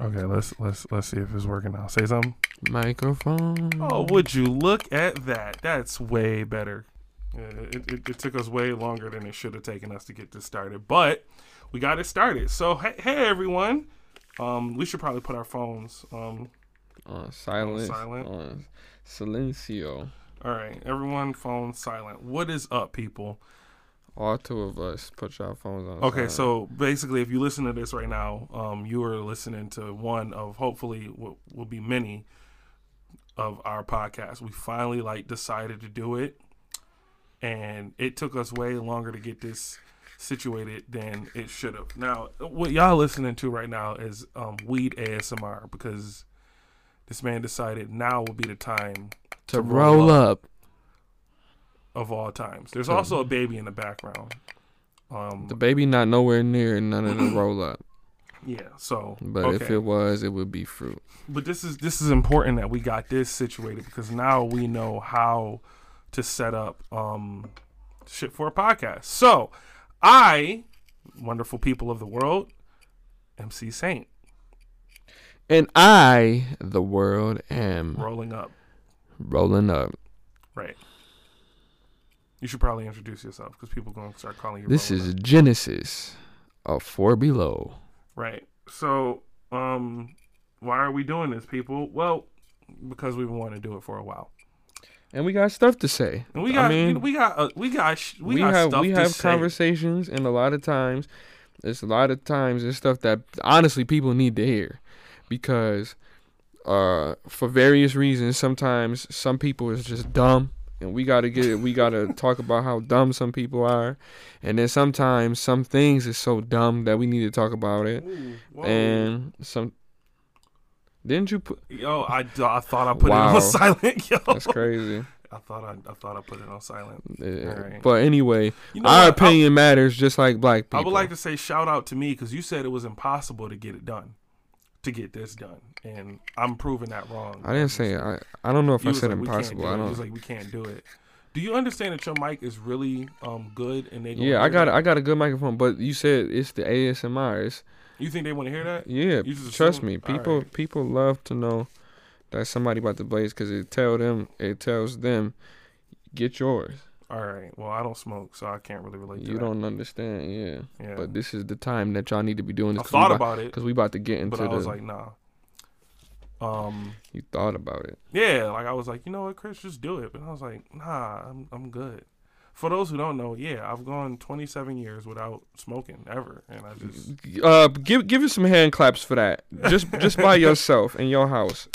Okay, let's let's let's see if it's working now. Say something. Microphone. Oh, would you look at that? That's way better. It, it, it took us way longer than it should have taken us to get this started, but we got it started. So hey, hey everyone, um, we should probably put our phones. Um, On silent. silent. On silencio. all right, everyone, phone silent. What is up, people? All two of us put your phones on. Okay, so basically, if you listen to this right now, um, you are listening to one of hopefully what will be many of our podcasts. We finally like decided to do it, and it took us way longer to get this situated than it should have. Now, what y'all listening to right now is um, weed ASMR because this man decided now will be the time to roll up. Of all times. There's also a baby in the background. Um, The baby not nowhere near none of the roll up. yeah, so But okay. if it was, it would be fruit. but this is this is important that we got this situated because now we know how to set up um shit for a podcast. So, I, wonderful people of the world, MC Saint, And I, the world, am rolling up. rolling up. Right. You should probably introduce yourself because people going to start calling you. This is Up. Genecist of Four Below. right. So, um, why are we doing this, people? Well, because we've wanting to do it for a while, And we got stuff to say. and we got I mean, we got uh, we got sh- we, we, got have stuff we to have say. conversations, and a lot of times, it's a lot of times there's stuff that honestly people need to hear, because, uh, for various reasons, sometimes some people is just dumb, and we gotta get it. We gotta talk about how dumb some people are, and then sometimes some things is so dumb that we need to talk about it, Ooh, and some. Didn't you put? Yo, I, I thought I put it on silent. Yo, That's crazy. I thought I, I thought I put it on silent. Yeah. Alright. But anyway, You know our what? opinion matters just like black people. I would like to say shout out to me because you said it was impossible to get it done, to get this done, and I'm proving that wrong. I didn't say I. I don't know if You I said like, impossible. do I don't. was like we can't do it. Do you understand that your mic is really um good and they? yeah, I got that? I got a good microphone, but you said it's the ASMR. It's, You think they want to hear that? yeah, You just trust assume- me. People alright. people love to know that somebody about to blaze because it tell them it tells them get yours. All right. Well, I don't smoke, so I can't really relate. You that. don't understand, yeah. Yeah. But this is the time that y'all need to be doing I this. thought about it, because we about to get into but I the. was like, nah. Um. you thought about it. Yeah, like I was like, you know what, Chris, just do it. But I was like, nah, I'm I'm good. For those who don't know, yeah, I've gone 27 years without smoking ever, and I just Uh, give give you some hand claps for that. Just just by yourself in your house.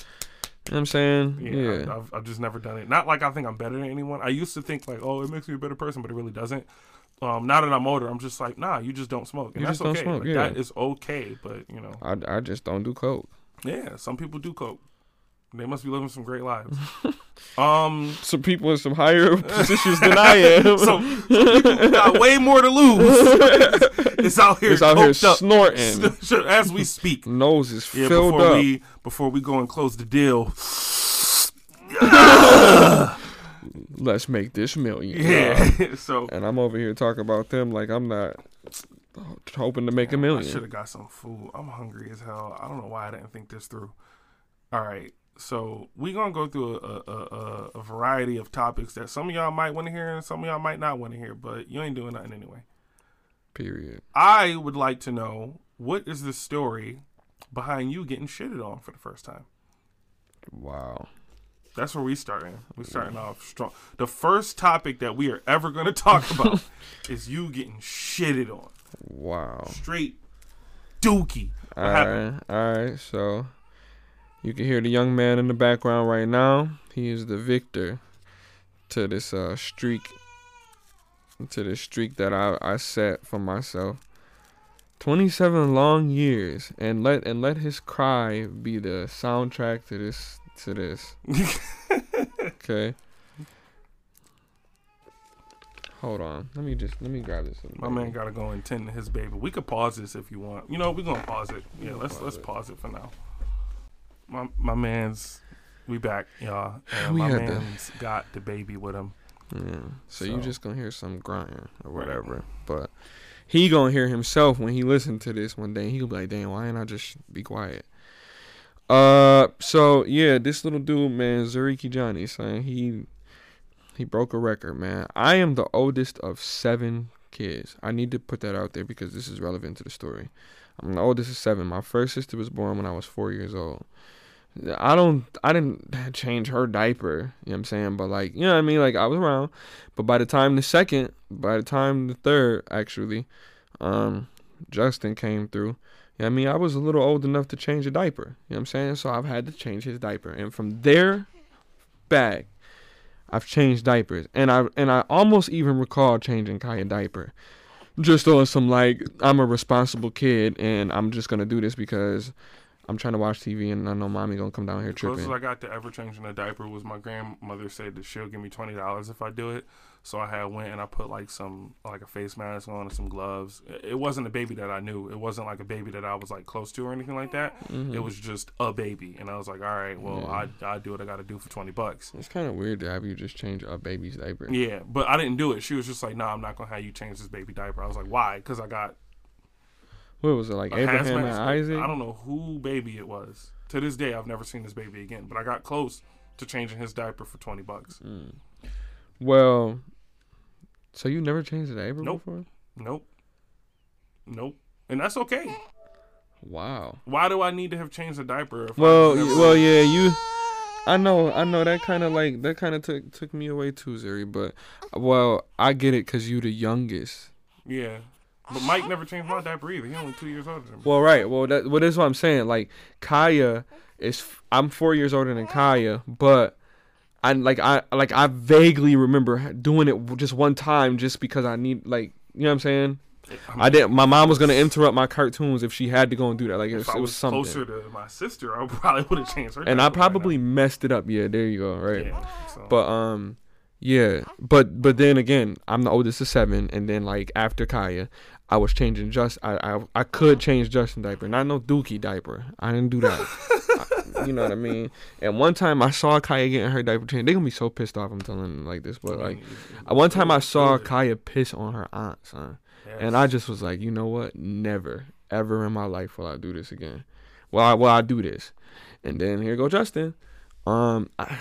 You know what I'm saying? yeah, Yeah. I, I've I've just never done it. Not like I think I'm better than anyone. I used to think like, oh, it makes me a better person, but it really doesn't. Um, now that I'm older, I'm just like, nah, you just don't smoke, and You that's just don't okay. smoke, Like, yeah. That is okay, but you know, I, I just don't do coke. yeah, some people do coke. They must be living some great lives. um, Some people in some higher positions than I am. some, some people got way more to lose. it's out here, It's out here coked up snorting. as we speak. Nose is Yeah, filled before up. we before we go and close the deal. Let's make this million. Yeah. so And I'm over here talking about them like I'm not hoping to make a I should million. have got some food. I'm hungry as hell. I don't know why I didn't think this through. All right. So we gonna go through a, a, a, a variety of topics that some of y'all might want to hear and some of y'all might not want to hear, but you ain't doing nothing anyway. Period. I would like to know what is the story behind you getting shitted on for the first time. Wow. That's where we starting. We starting off strong. The first topic that we are ever going to talk about is you getting shitted on, Wow. straight dookie. All right. All right. So you can hear the young man in the background right now. He is the victor to this uh, streak, to this streak that I, I set for myself. 27 long years and let and let his cry be the soundtrack to this to this. Okay. Hold on. Let me just let me grab this. My man got to go and tend to his baby. We could pause this if you want. You know, we're gonna pause it. Yeah, let's pause let's it. pause it for now. My my man's we back, y'all. And We my man's got the baby with him. Yeah. So, So- you just gonna hear some grunting or Right. whatever. But he gonna hear himself when he listen to this one day. He gonna be like, damn, why ain't I just be quiet? Uh, so yeah, this little dude, man, Zuriki Johnny, son, he he broke a record, man. I am the oldest of seven kids. I need to put that out there because this is relevant to the story. I'm the oldest of seven. My first sister was born when I was four years old. I don't I didn't change her diaper, you know what I'm saying? But like, you know what I mean? Like I was around. But by the time the second, by the time the third actually, um, Justin came through. You know I mean, I was a little old enough to change a diaper. You know what I'm saying? So I've had to change his diaper. And from there back, I've changed diapers. And I and I almost even recall changing Kaya diaper. Just on some like I'm a responsible kid and I'm just gonna do this because I'm trying to watch TV and I know mommy gonna come down here tripping. Closest I got to ever changing a diaper was my grandmother said that she'll give me twenty dollars if I do it. So I had went and I put like some like a face mask on and some gloves. It wasn't a baby that I knew. It wasn't like a baby that I was like close to or anything like that. Mm-hmm. It was just a baby, and I was like, all right, well, yeah. I I do what I got to do for twenty bucks. It's kind of weird to have you just change a baby's diaper. Yeah, but I didn't do it. She was just like, no, nah, I'm not gonna have you change this baby diaper. I was like, why? Because I got. What was it like Abraham and Isaac? I don't know who baby it was to this day, I've never seen this baby again. But I got close to changing his diaper for twenty bucks. Mm. Well, so you never changed a diaper nope. before? Nope. Nope. And that's okay. Wow. Why do I need to have changed a diaper? well, well, yeah, you. I know, I know that kind of like that kind of took took me away too, Zuri. But well, I get it because you the youngest. Yeah. But Mike never changed my diaper either. He's only two years older than me. Well, right. Well, that well, that's what I'm saying. Like Kaya is, I'm four years older than Kaya, but I like I like I vaguely remember doing it just one time, just because I need like you know what I'm saying. I, didn't. My mom was gonna interrupt my cartoons if she had to go and do that. Like it was, it was, was something. Closer to my sister, I probably would have changed her. And I probably right messed it up. Yeah, there you go. Right. Yeah, so. But um, yeah. But but then again, I'm the oldest of seven, and then like after Kaya, I was changing just I, I I could change Justin diaper, not no Dookie diaper. I didn't do that. I, you know what I mean? And one time I saw Kaya getting her diaper changed. They gonna be so pissed off. I'm telling them like this, but like one time I saw Kaya piss on her aunt, son, yes. and I just was like, you know what? Never, ever in my life will I do this again. Well, I, well I do this, and then here go Justin. Um, I,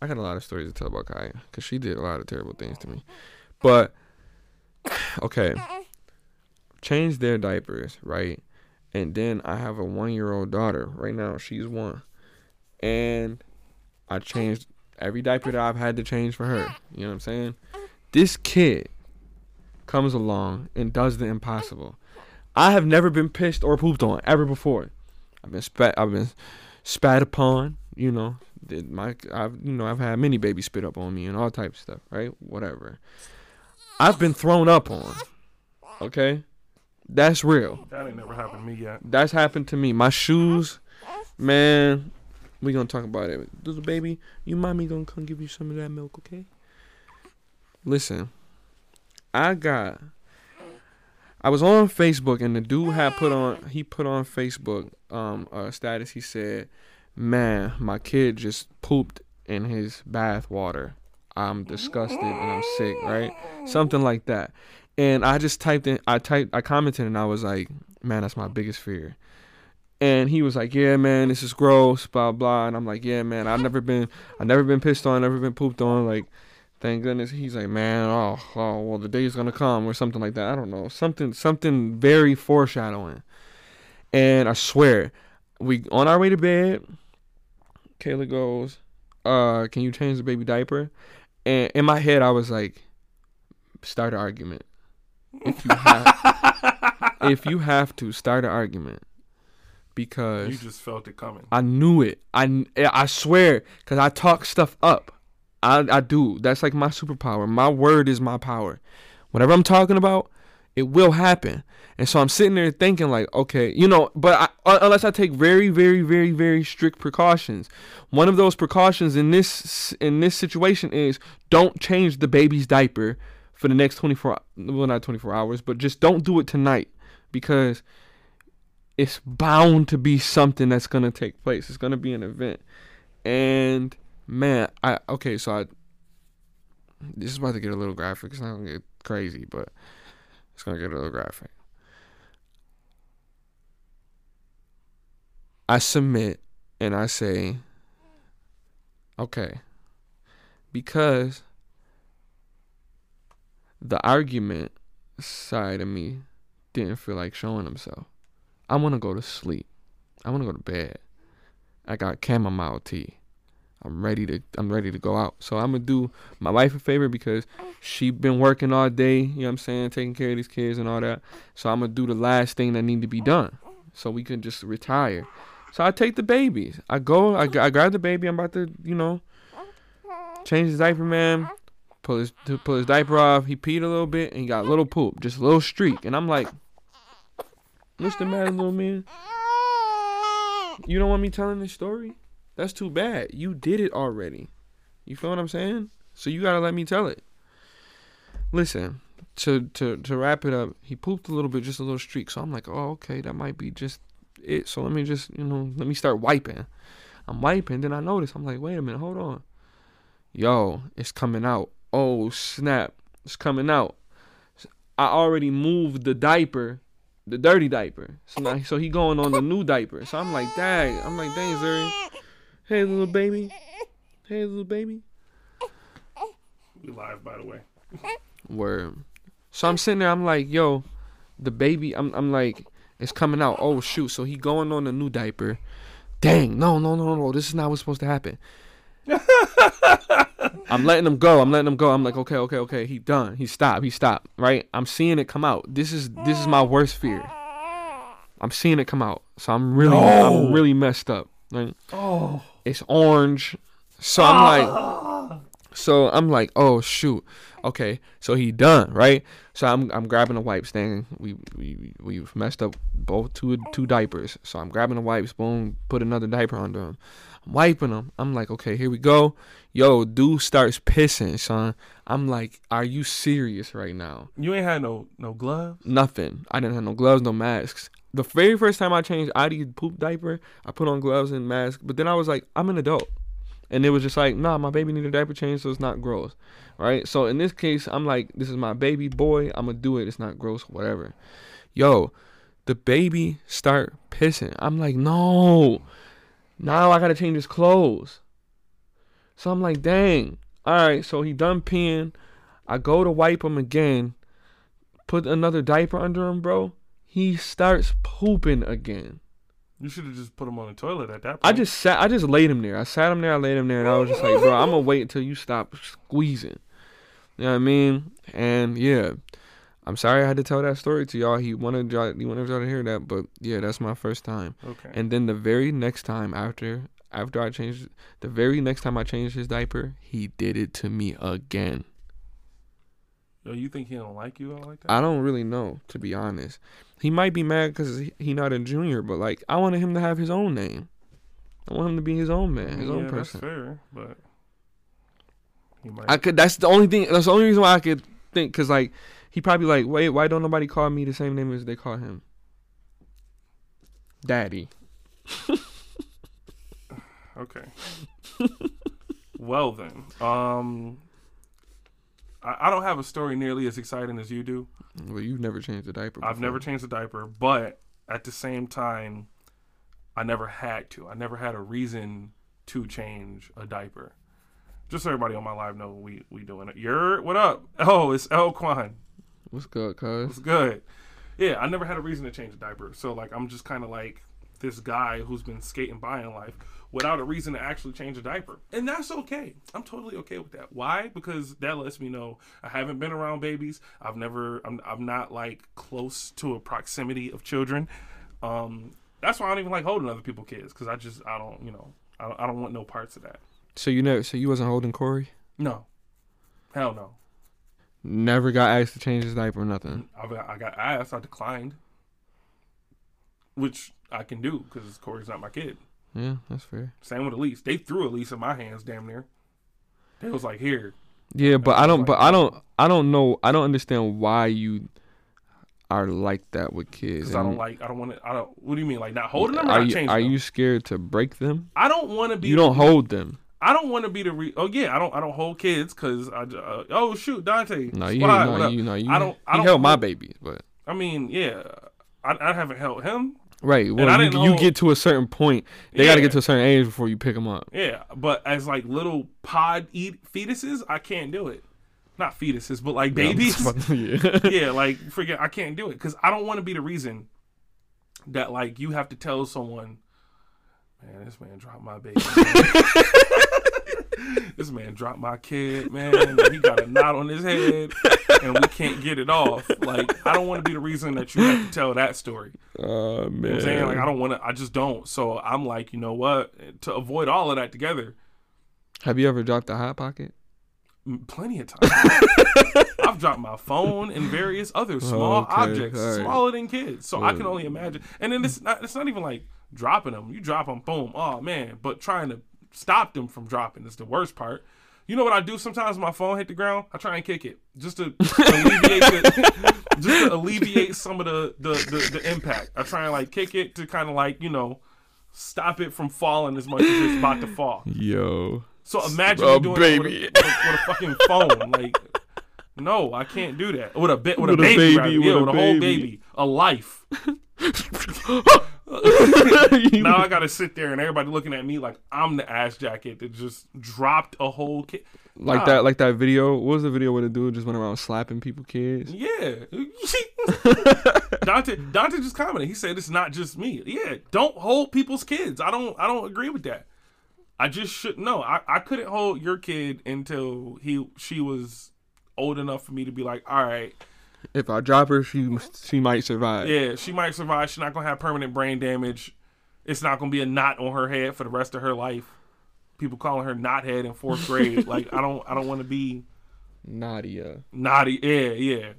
I got a lot of stories to tell about Kaya because she did a lot of terrible things to me, but okay change their diapers, right? And then I have a one year old daughter. Right now, she's one. And I changed every diaper that I've had to change for her. You know what I'm saying? This kid comes along and does the impossible. I have never been pissed or pooped on ever before. I've been spat I've been spat upon, you know. My I've you know, I've had many babies spit up on me and all types of stuff, right? Whatever. I've been thrown up on. Okay? That's real. That ain't never happened to me yet. That's happened to me. My shoes, man. We gonna talk about it. Little baby, you mommy gonna come give you some of that milk, okay? Listen, I got. I was on Facebook and the dude had put on. He put on Facebook um a status. He said, "Man, my kid just pooped in his bath water. I'm disgusted and I'm sick." Right? Something like that. And I just typed in, I typed, I commented, and I was like, man, that's my biggest fear. And he was like, yeah, man, this is gross, blah blah. And I'm like, yeah, man, I've never been, I've never been pissed on, never been pooped on. Like, thank goodness. He's like, man, oh, oh, well, the day is gonna come or something like that. I don't know, something, something very foreshadowing. And I swear, we on our way to bed. Kayla goes, uh, can you change the baby diaper? And in my head, I was like, start an argument if you have if you have to start an argument because you just felt it coming. I knew it. I eh, I swear cuz I talk stuff up. I I do. That's like my superpower. My word is my power. Whatever I'm talking about, it will happen. And so I'm sitting there thinking like, okay, you know, but I, unless I take very, very, very, very strict precautions, one of those precautions in this in this situation is don't change the baby's diaper for the next 24 well not 24 hours but just don't do it tonight because it's bound to be something that's going to take place. It's going to be an event. And man i okay so i this is about to get a little graphic. It's not going to get crazy but It's gonna get a little graphic. I submit and I say, okay, because the argument side of me didn't feel like showing himself. I want to go to sleep. I want to go to bed. I got chamomile tea. I'm ready to I'm ready to go out. So I'm gonna do my wife a favor because she been working all day, you know what I'm saying, taking care of these kids and all that. So I'm gonna do the last thing that need to be done. So we can just retire. So I take the babies. I go, I, I grab the baby. I'm about to, you know, change his diaper, man. Pull his pull his diaper off. He peed a little bit and he got a little poop, just a little streak. And I'm like, what's the matter, little man? You don't want me telling this story? That's too bad. You did it already. You feel what I'm saying? So you gotta let me tell it. Listen, to to to wrap it up, he pooped a little bit, just a little streak. So I'm like, oh okay, that might be just it. So let me just you know let me start wiping. I'm wiping, then I notice I'm like, wait a minute, hold on. Yo, it's coming out. Oh snap, it's coming out. I already moved the diaper, the dirty diaper. So now, so he going on the new diaper. So I'm like, dang, I'm like, dang, Zuri. Hey, little baby. Hey, little baby. We live, by the way. Word. So I'm sitting there. I'm like, yo, the baby. I'm. I'm like, it's coming out. Oh shoot. So he going on the new diaper. Dang. No, no, no, no. This is not what's supposed to happen. I'm letting him go. I'm letting him go. I'm like, okay, okay, okay. He done. He stopped. He stopped. Right. I'm seeing it come out. This is this is my worst fear. I'm seeing it come out. So I'm really No. I'm really messed up. Right. Oh. It's orange. So I'm ah! like, so I'm like, oh shoot, okay. So he done right. So I'm I'm grabbing the wipes. Then we we we've messed up both two two diapers. So I'm grabbing the wipes. Boom, put another diaper under him. I'm wiping them. I'm like, okay, here we go. Yo, dude starts pissing, son. I'm like, are you serious right now? You ain't had no no gloves. Nothing. I didn't have no gloves, no masks. The very first time I changed Adi poop diaper, I put on gloves and mask. But then I was like, I'm an adult, and it was just like, nah, my baby need a diaper change, so it's not gross, right? So in this case, I'm like, this is my baby boy. I'm gonna do it. It's not gross, whatever. Yo, the baby start pissing. I'm like, no. Now I gotta change his clothes. So I'm like, dang. All right. So he done peeing. I go to wipe him again. Put another diaper under him, bro. He starts pooping again. You should have just put him on the toilet at that point. I just sat. I just laid him there. I sat him there. I laid him there, and I was just like, bro, I'm gonna wait until you stop squeezing. You know what I mean? And yeah, I'm sorry I had to tell that story to y'all. He wanted y'all. He wanted y'all to hear that, but yeah, that's my first time. okay. And then the very next time after after I changed the very next time I changed his diaper, he did it to me again. Yo, you think he don't like you all like that? I don't really know, to be honest. He might be mad because he, he not a junior, but like I wanted him to have his own name. I want him to be his own man, his yeah, own that's person. fair, but he might. I could. That's the only thing. That's the only reason why I could think. Cause like he probably like, wait, why don't nobody call me the same name as they call him? Daddy. Okay. well then, um, I, I don't have a story nearly as exciting as you do. Well, you've never changed a diaper. I've never changed a diaper, but at the same time, I never had to. I never had a reason to change a diaper. Just so everybody on my live know we we doing it. You're what up? Oh, it's El Quan. What's good, cuz? It's good. Yeah, I never had a reason to change a diaper. So like I'm just kind of like this guy who's been skating by in life without a reason to actually change a diaper. And that's okay. I'm totally okay with that. Why? Because that lets me know I haven't been around babies. I've never I'm I'm not like close to a proximity of children. Um that's why I don't even like holding other people's kids cuz I just I don't, you know, I don't, I don't want no parts of that. So you know, so you wasn't holding Corey? No. Hell no. Never got asked to change his diaper or nothing. I got, I got asked. I declined, which I can do because Corey's not my kid. Yeah, that's fair. Same with Elise. They threw Elise in my hands, damn near. They was like, "Here." Yeah, but I don't. like- But I don't. I don't know. I don't understand why you are like that with kids. Because I don't like. I don't want to. I don't. What do you mean, like not holding them? Or Are you are them? you scared to break them? I don't want to be. You don't hold them. I don't want to be the re. Oh yeah, I don't. I don't hold kids because I. Uh, oh shoot, Dante. No, you, squad, no, you, no, you. I don't. I don't held my babies, but I mean, yeah. I, I haven't held him. right. I Well, you, you get to a certain point. They got to get to a certain age before you pick them up. Yeah, but as like little pod eat fetuses, I can't do it. Not fetuses, but like babies. yeah. yeah, like forget I can't do it because I don't want to be the reason that like you have to tell someone, man, this man dropped my baby. this man dropped my kid, man. He got a knot on his head, and we can't get it off. Like I don't want to be the reason that you have to tell that story. Oh You know what man. I'm saying? Like I don't want to. I just don't. So I'm like, you know what? To avoid all of that together, Have you ever dropped a hot pocket? Mm, plenty of times. I've dropped my phone and various other small Okay, objects, right. smaller than kids. So I can only imagine. And then it's not. It's not even like dropping them. You drop them, boom. Oh man! But trying to stop them from dropping is the worst part. You know what I do sometimes? My phone hit the ground. I try and kick it just to alleviate the, just to alleviate some of the, the the the impact. I try and like kick it to kind of like you know stop it from falling as much as it's about to fall. Yo. So imagine Oh, doing that with a, with, a fucking phone. Like, no, I can't do that. With a bit, with, With a a baby, baby, with yeah, a with a whole baby. baby, a life. now I gotta sit there and everybody looking at me like I'm the ass jacket that just dropped a whole kid. Like Nah. that, like that video. What was the video where the dude just went around slapping people, kids? Yeah, Dante. Dante just commented. He said it's not just me. Yeah, don't hold people's kids. I don't. I don't agree with that. I just should know. I, I couldn't hold your kid until he she was old enough for me to be like, all right, If I drop her, she she might survive. yeah, she might survive. She's not gonna have permanent brain damage. It's not gonna be a knot on her head for the rest of her life. People calling her knothead in fourth grade. like I don't I don't want to be Nadia. naughty. Yeah, yeah,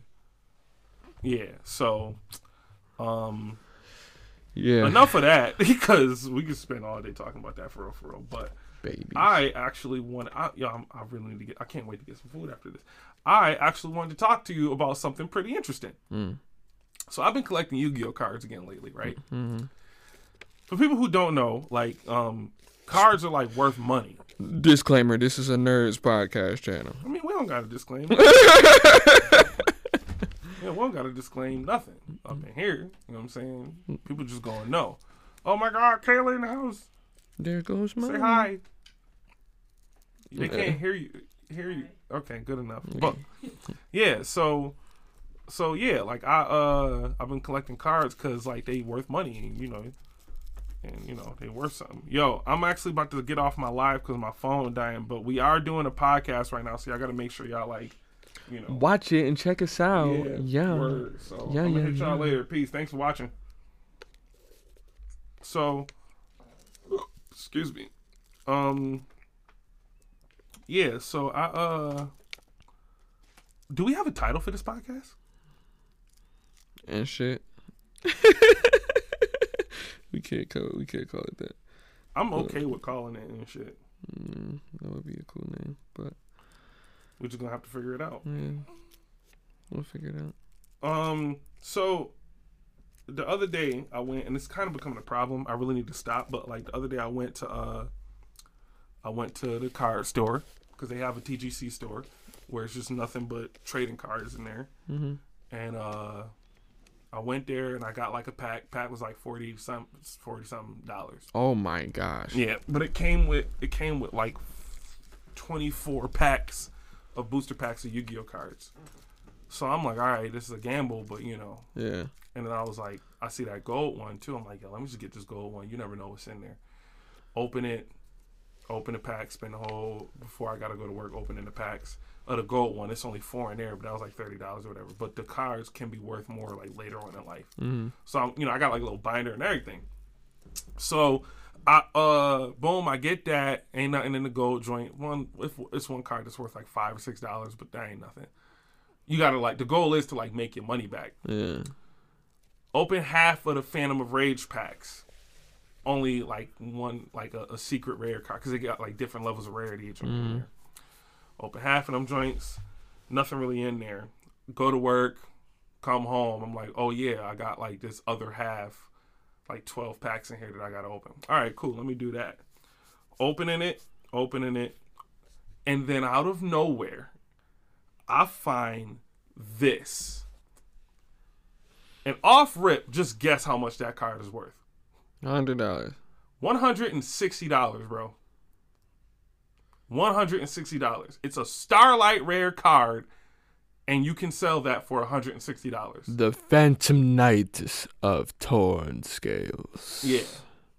yeah. So, um, Yeah. enough of that because we could spend all day talking about that for real, for real. But Baby. I actually want. I, I'm, I really need to get. I can't wait to get some food after this. I actually wanted to talk to you about something pretty interesting. Mm. So I've been collecting Yu-Gi-Oh cards again lately, right? Mhm. For people who don't know, like, um, cards are like worth money. Disclaimer: This is a nerds podcast channel. I mean, we don't got to disclaim. yeah, we don't got to disclaim nothing up in here. You know what I'm saying? People just going, no. Oh my God, Kayla in the house. There goes my. Say hi. They Okay. can't hear you. Hear you. Okay, good enough. But yeah, so so yeah, like I uh I've been collecting cards because like they worth money, and, you know, and you know they worth something. Yo, I'm actually about to get off my live because my phone dying, but we are doing a podcast right now, so y'all got to make sure y'all like, you know. Watch it and check us out. Yeah. Word. So Yeah, I'm gonna yeah, hit y'all yeah. later. Peace. Thanks for watching. So, excuse me. Um. Yeah. So I uh. Do we have a title for this podcast? And shit. we can't call it, we can't call it that. I'm okay with calling it and shit. Mm, that would be a cool name, but We're just gonna have to figure it out. yeah, we'll figure it out. Um. So the other day I went, and it's kind of becoming a problem. I really need to stop. But like the other day I went to uh, I went to the card store because they have a TGC store where it's just nothing but trading cards in there. Mm-hmm. And uh, I went there and I got like a pack. Pack was like forty some forty something dollars. Oh my gosh. Yeah, but it came with it came with like twenty four packs of booster packs of Yu Gi Oh cards. So I'm like, all right, this is a gamble, but you know, Yeah. and then I was like, I see that gold one too. I'm like, yo, let me just get this gold one. You never know what's in there. Open it, open the pack, spend the whole before I gotta go to work opening the packs. Of the gold one, it's only four in there, but that was like thirty dollars or whatever. But the cards can be worth more like later on in life. Mm-hmm. So I'm, you know, I got like a little binder and everything. So I uh boom, I get that. Ain't nothing in the gold joint. One if it's one card that's worth like five or six dollars, but that ain't nothing. You gotta like the goal is to like make your money back. Yeah. Open half of the Phantom of Rage packs. Only like one like a, a secret rare card because they got like different levels of rarity each in. Mm-hmm. Open half of them joints, nothing really in there. Go to work, come home. I'm like, oh yeah, I got like this other half, like 12 packs in here that I gotta open. All right, cool. Let me do that. Opening it, opening it, and then out of nowhere, I find this. And off rip, just guess how much that card is worth. Hundred dollars. One hundred and sixty dollars, bro. One hundred and sixty dollars. It's a Starlight Rare card, and you can sell that for one hundred and sixty dollars. The Phantom Knight of Torn Scales. Yeah.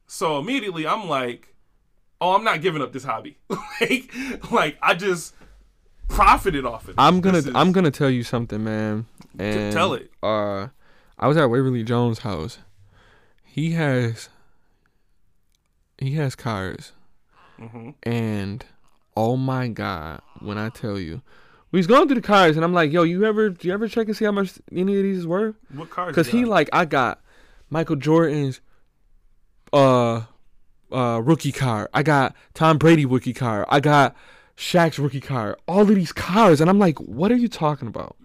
So immediately I'm like, oh, I'm not giving up this hobby. like, like I just profited off it. I'm gonna is- I'm gonna tell you something, man. And tell it. Uh, I was at Waverly Jones' house. He has he has cars, Mhm. and oh my god, when I tell you, we was going through the cars, and I'm like, yo, you ever you ever check and see how much any of these is worth? What cards? Cause he like I got Michael Jordan's uh uh rookie car. I got Tom Brady rookie car. I got Shaq's rookie car. All of these cars, and I'm like, what are you talking about?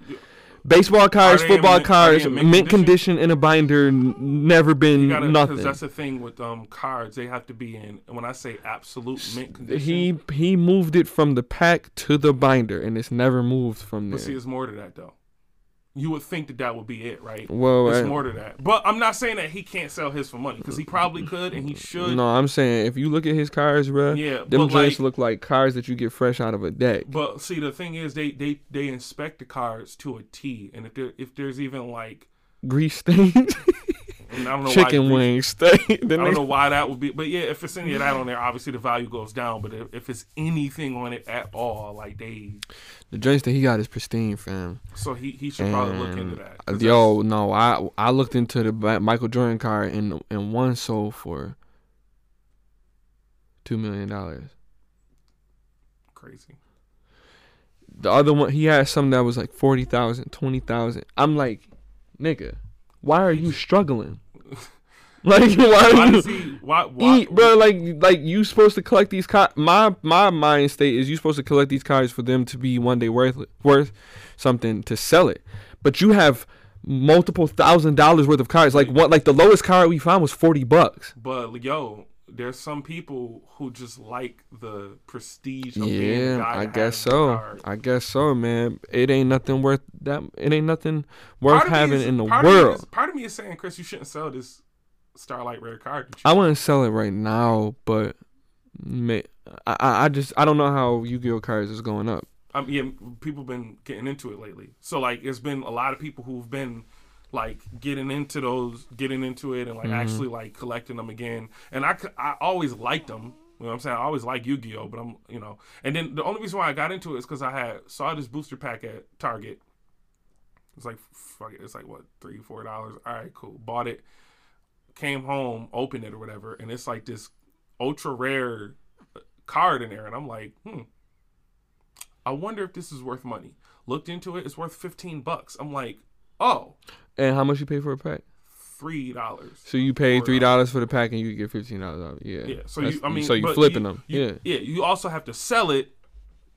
Baseball cards, in football mint- are cars, they in mint, mint condition? in a binder, n- never been gotta, nothing. Because that's the thing with um cards, they have to be in. And when I say absolute mint condition, He he moved it from the pack to the binder, and it's never moved from there. But see, it's more to that though. You would think that that would be it, right? Well, it's I- more to that. But I'm not saying that he can't sell his for money because he probably could and he should. No, I'm saying if you look at his cars, bro, Yeah, them joints like- look like cars that you get fresh out of a deck. But see, the thing is, they they they inspect the cars to a T, and if there if there's even like, Grease stains, and I don't know chicken why, wing. I don't know why that would be, but yeah, if it's any of that on there, obviously the value goes down. But if, if it's anything on it at all, like they, The joints that he got is pristine, fam. so he he should probably look into that. uh, Yo, no, I I looked into the Michael Jordan car and and one sold for two million dollars. crazy. The other one, he had some that was like 40,000, 20,000. I'm like, nigga, why are you struggling? Like, why Why are you he? Why? why eat, bro? Like, like you supposed to collect these cards. My my mind state is you supposed to collect these cards for them to be one day worth worth something to sell it. But you have multiple thousand dollars worth of cards. Like what? Like the lowest card we found was forty bucks. But yo, there's some people who just like the prestige. Yeah, I guess so. card. I guess so, man. It ain't nothing worth that. It ain't nothing worth Part of me having is- in the part world. is- part of me is saying, Chris, you shouldn't sell this Starlight Rare card. I wouldn't sell it right now, but may, I I I just I don't know how Yu-Gi-Oh cards is going up. um, yeah, people been getting into it lately. So like, it's been a lot of people who've been like getting into those, getting into it, and like Mhm. actually like collecting them again. And I, I always liked them. You know what I'm saying? I always like Yu-Gi-Oh, but I'm, you know, and then the only reason why I got into it is because I had saw this booster pack at Target. It's like fuck it, it's like what three, four dollars. All right, cool. Bought it, came home, opened it or whatever, and it's like this ultra rare card in there, and I'm like, hmm. I wonder if this is worth money. Looked into it, it's worth fifteen bucks. I'm like, oh, And how much you pay for a pack? three dollars. So you pay three uh, dollars for the pack and you get fifteen dollars off. Yeah. Yeah. So That's- you, I mean, so you but flipping you- them. you- yeah. Yeah. You also have to sell it,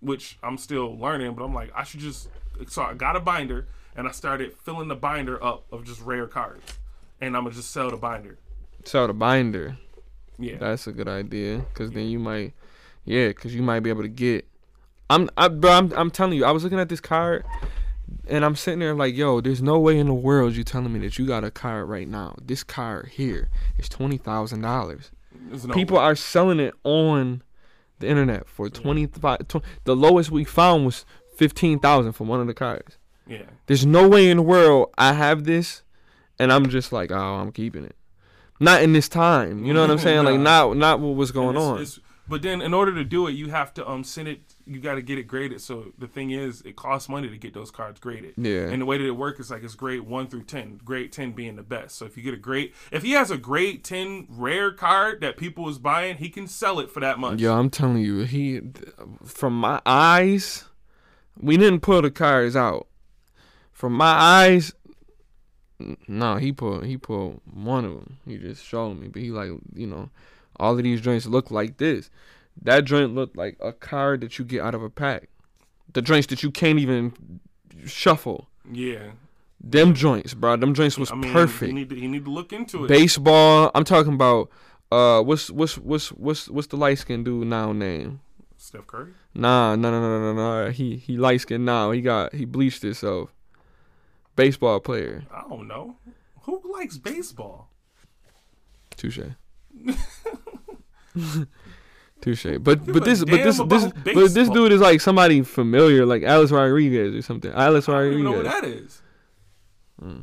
which I'm still learning. But I'm like, I should just. So I got a binder and I started filling the binder up of just rare cards, and I'm gonna just sell the binder. Sell the binder. Yeah. That's a good idea because then you might, yeah, because you might be able to get. I'm, I, bro, I'm, I'm telling you, I was looking at this card, and I'm sitting there like, yo, there's no way in the world you telling me that you got a car right now. This car here is twenty thousand dollars. No People are selling it on the internet for twenty five. Tw- the lowest we found was fifteen thousand for one of the cars. Yeah. There's no way in the world I have this, and I'm just like, oh, I'm keeping it. Not in this time. You know what I'm saying? Like not not what was going it's- on. it's- but then, in order to do it, you have to um send it. You got to get it graded. So the thing is, it costs money to get those cards graded. Yeah. And the way that it works is like it's grade one through ten. Grade ten being the best. So if you get a grade, if he has a grade ten rare card that people is buying, he can sell it for that much. Yo, I'm telling you, he from my eyes, we didn't pull the cards out. From my eyes, no, he pulled he pulled one of them. He just showed me, but he like you know, all of these joints look like this. That joint looked like a card that you get out of a pack. The joints that you can't even shuffle. Yeah. Them joints, bro. Them joints was I mean, perfect. He need to, he need to look into it. Baseball. I'm talking about uh, what's what's what's what's what's the light skinned dude now name? Steph Curry. Nah, no, no, no, no, no. He he light skinned now. He got he bleached himself. Baseball player. I don't know. Who likes baseball? Touche. Touche. But but this but this this about but this dude is like somebody familiar, like Alex Rodriguez or something. Alex I don't even know Rodriguez. that is. Hmm.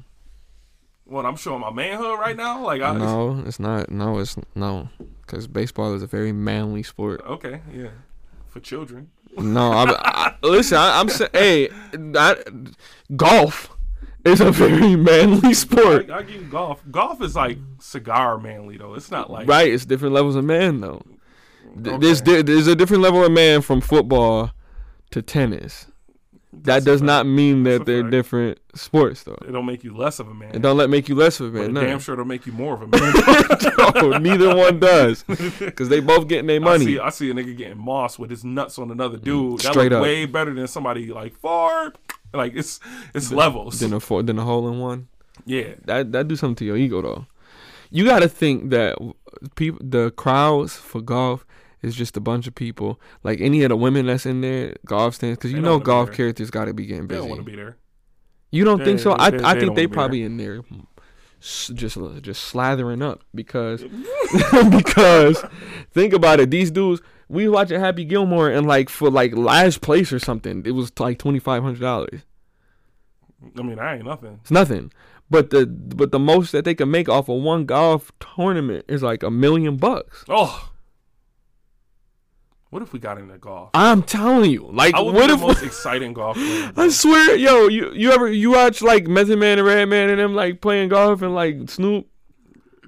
What I'm showing my manhood right now. Like I No, it's not. No, it's no. Because baseball is a very manly sport. okay, yeah, for children. No, I, I, listen. I, I'm saying, hey, I, golf is a very manly sport. I, I give you golf. Golf is like cigar manly though. It's not like Right, it's different levels of man though. Th- There's there's a different level of man from football to tennis. That That's does not mean that they're fact. differant sports though. It don't make you less of a man. It don't let make you less of a man. damn sure it'll make you more of a man. no, neither one does, because they both getting their I money. see, I see a nigga getting moss with his nuts on another dude. That Straight look up. way better than somebody like Ford. Like it's it's levels. Than a four, then a hole in one. yeah, That that do something to your ego though. You got to think that people, the crowds for golf is just a bunch of people. Like any of the women that's in there, golf stands, because you know golf characters got to be getting they busy. don't want to be there. You don't They- think so? they- I they- I think they probably in there mm, just just slathering up because because think about it. These dudes we was watching Happy Gilmore and like for like last place or something, it was like twenty five hundred dollars. I mean, I ain't nothing. It's nothing. But the but the most that they can make off of one golf tournament is like a million bucks. Oh, what if we got into golf? I'm telling you, like I would what be if the most exciting golf player. I swear, yo, you you ever you watch like Method Man and Redman and them like playing golf and like Snoop?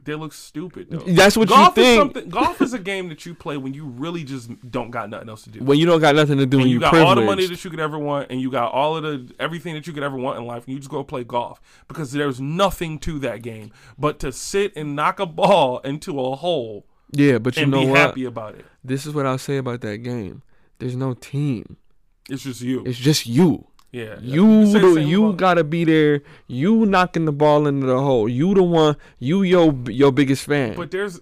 They look stupid though. That's what golf you is think something. Golf is a game that you play when you really just don't got nothing else to do. when you don't got nothing to do and you you got privileged. all the money that you could ever want, and you got all of the everything that you could ever want in life, and you just go play golf because there's nothing to that game but to sit and knock a ball into a hole yeah, but you and know be what? happy about it. This is what I'll say about that game. There's no team. It's just you. It's just you. Yeah, You the you about- gotta be there. You knocking the ball into the hole. You the one. You your your biggest fan. But there's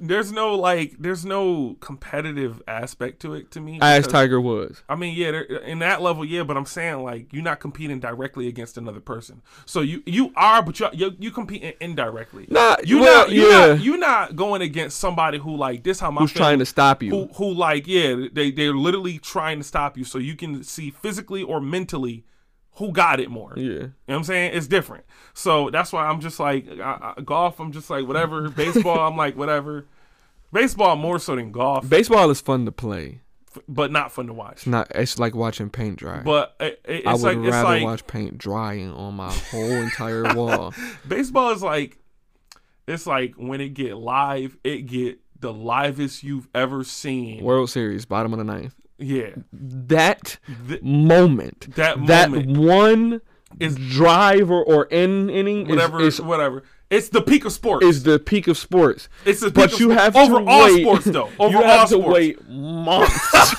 there's no like there's no competitive aspect to it to me. As because- Tiger Woods. I mean, yeah, in that level, yeah, but I'm saying like you're not competing directly against another person. So you you are, but you're you you competing indirectly. Nah, you well, not you yeah. not you not going against somebody who like this. How my Who's trying to stop you? who who like yeah they they're literally trying to stop you so you can see physically or mentally who got it more. yeah. You know what I'm saying? It's different. So that's why I'm just like I, I, golf. I'm just like whatever. Baseball. I'm like whatever. Baseball more so than golf, Baseball is fun to play. f- but not fun to watch. It's not. It's like watching paint dry. But it, it- I would like it's rather like watch paint drying on my whole entire wall. baseball is like it's like when it get live, it get the livest you've ever seen. World Series, bottom of the ninth. Yeah, That Th- moment, that that moment one is drive or, or in inning whatever, is, whatever. It's the peak of sports. is the peak of sports. it's the peak But of you sports. have over to all wait. sports though. Over you all have to sports. wait months.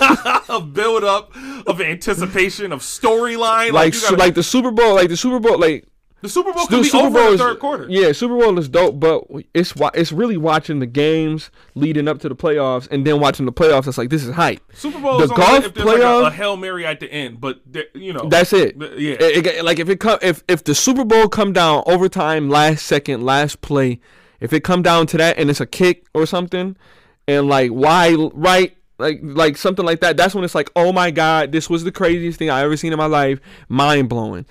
of build up of anticipation of storyline. Like, like gotta- like the Super Bowl, like the Super Bowl, like the Super Bowl could be Super over Bowl in the is third quarter. yeah, Super Bowl is dope, but it's it's really watching the games leading up to the playoffs and then watching the playoffs. It's like this is hype. Super Bowl The is golf if there's like a, playoff- a hail mary at the end, but you know That's it. yeah. It- it- like if it come if if the Super Bowl come down overtime, last second, last play, if it come down to that and it's a kick or something, and like why right. Like like something like that. That's when it's like, oh my god, this was the craziest thing I ever seen in my life. Mind blowing.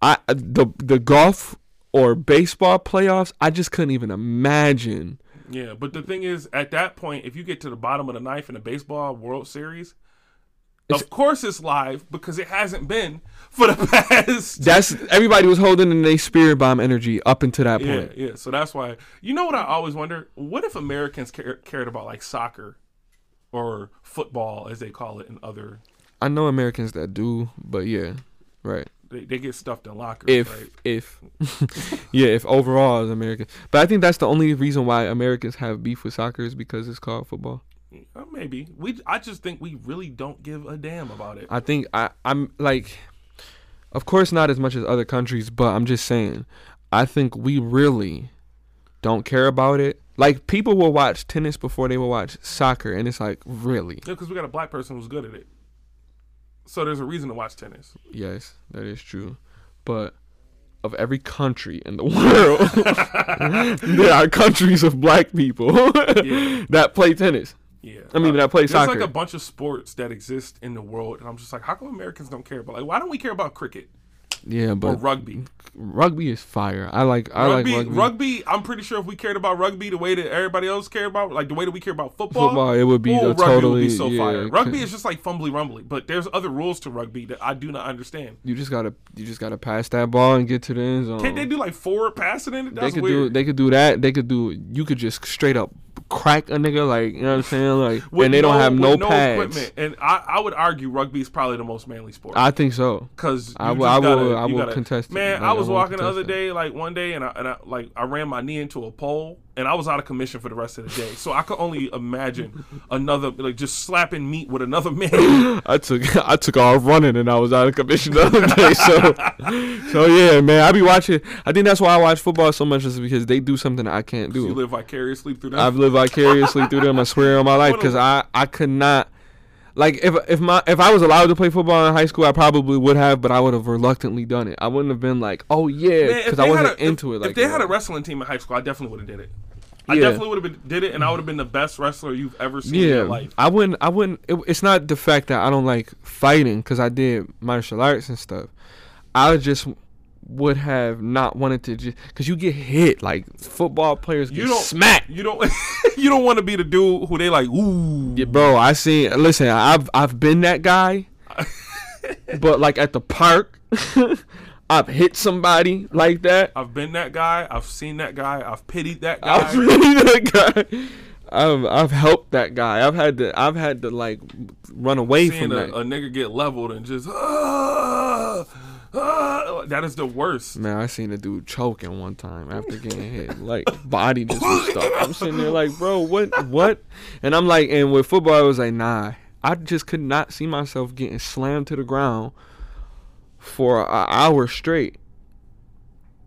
I the the golf or baseball playoffs, I just couldn't even imagine. Yeah, but the thing is, at that point, if you get to the bottom of the knife in the baseball World Series, of course it's live because it hasn't been for the past. That's everybody was holding in their spirit bomb energy up until that yeah, point. yeah. So that's why you know what I always wonder: what if Americans care, cared about like soccer or football, as they call it in other? I know Americans that do, but yeah, right. They, they get stuffed in lockers, if right? if yeah if overall as American but I think that's the only reason why Americans have beef with soccer is because it's called football Uh, maybe we. I just think we really don't give a damn about it. I think I I'm like of course not as much as other countries but I'm just saying I think we really don't care about it. Like people will watch tennis before they will watch soccer, and it's like really, Yeah, because we got a black person who's good at it. So there's a reason to watch tennis. yes, that is true. But of every country in the world, there are countries of black people Yeah. that play tennis. Yeah. I mean, Uh, that play There's soccer. like a bunch of sports that exist in the world, and I'm just like, how come Americans don't care about? Like, why don't we care about cricket yeah, or but rugby? rugby is fire. I like. I rugby, like rugby. rugby. I'm pretty sure if we cared about rugby the way that everybody else cared about, like the way that we care about football, Football, it would be ooh, totally would be so yeah, fire. Rugby is just like fumbly rumbly, but there's other rules to rugby that I do not understand. You just gotta. You just gotta pass that ball and get to the end zone. Can't they do like forward passing in it? They could weird. do. They could do that. They could do. You could just straight up crack a nigga, like you know what I'm saying, like, With and they don't have no, with pads. And I, I would argue rugby is probably the most manly sport. I think so. Cause I will- I gotta- I will gotta- contest it. Man, Like, I I was will walking the other it. day, like one day, and I, and I like I ran my knee into a pole, and I was out of commission for the rest of the day. So I could only imagine another like just slapping meat with another man. I took I took off running and I was out of commission the other day. So, so yeah, man, I be watching. I think that's why I watch football so much is because they do something I can't do. you live vicariously through that. I've lived vicariously through them. I swear on my life because I I could not. Like if if my if I was allowed to play football in high school, I probably would have, but I would have reluctantly done it. I wouldn't have been like, oh yeah, because I wasn't a- into if, it. Like if they had a wrestling team in high school, I definitely would have did it. I Yeah. definitely would have did it, and I would have been the best wrestler you've ever seen in your Yeah, life. I wouldn't. I wouldn't. It, it's not the fact that I don't like fighting because I did martial arts and stuff. I just would have not wanted to just because you get hit like football players get You don't smacked. You don't. you don't want to be the dude who they like. Ooh, Yeah, bro, I seen. Listen, I've I've been that guy, but like at the park, I've hit somebody like that. I've been that guy. I've seen that guy. I've pitied that guy. I've really that guy. I've I've helped that guy. I've had to I've had to like run away Seeing from a, that. a nigga get leveled and just ah, ah, that is the worst. Man, I seen a dude choking one time after getting hit. Like body just was stuck. I'm sitting there like, bro, what, what? And I'm like, and with football, I was like, nah. I just could not see myself getting slammed to the ground for an hour straight,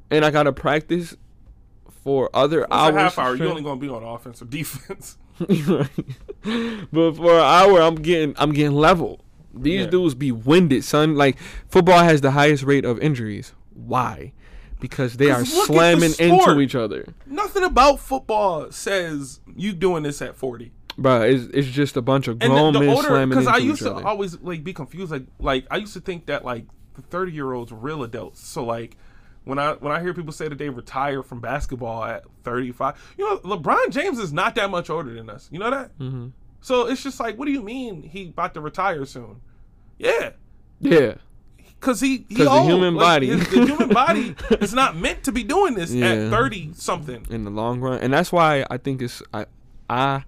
and I gotta practice for other It's hours. a half hour. straight. You only gonna be on offense or defense. but for an hour, I'm getting I'm getting leveled. These Yeah. dudes be winded, son. Like football has the highest rate of injuries. Why? Because they are at the slamming into each other, Nothing about football says you doing this at forty. bro. It's, it's just a bunch of And grown the, the men older, slamming because I used to other. always like be confused. Like, like I used to think that like the thirty year olds were real adults. So like when I when I hear people say that they retire from basketball at thirty five, you know, LeBron James is not that much older than us. You know that? hmm So it's just like, what do you mean he about to retire soon? Yeah, Yeah, because he he 'Cause the old. human Like, body. his- the human body is not meant to be doing this Yeah. at thirty something. in the long run, and that's why I think it's I, I,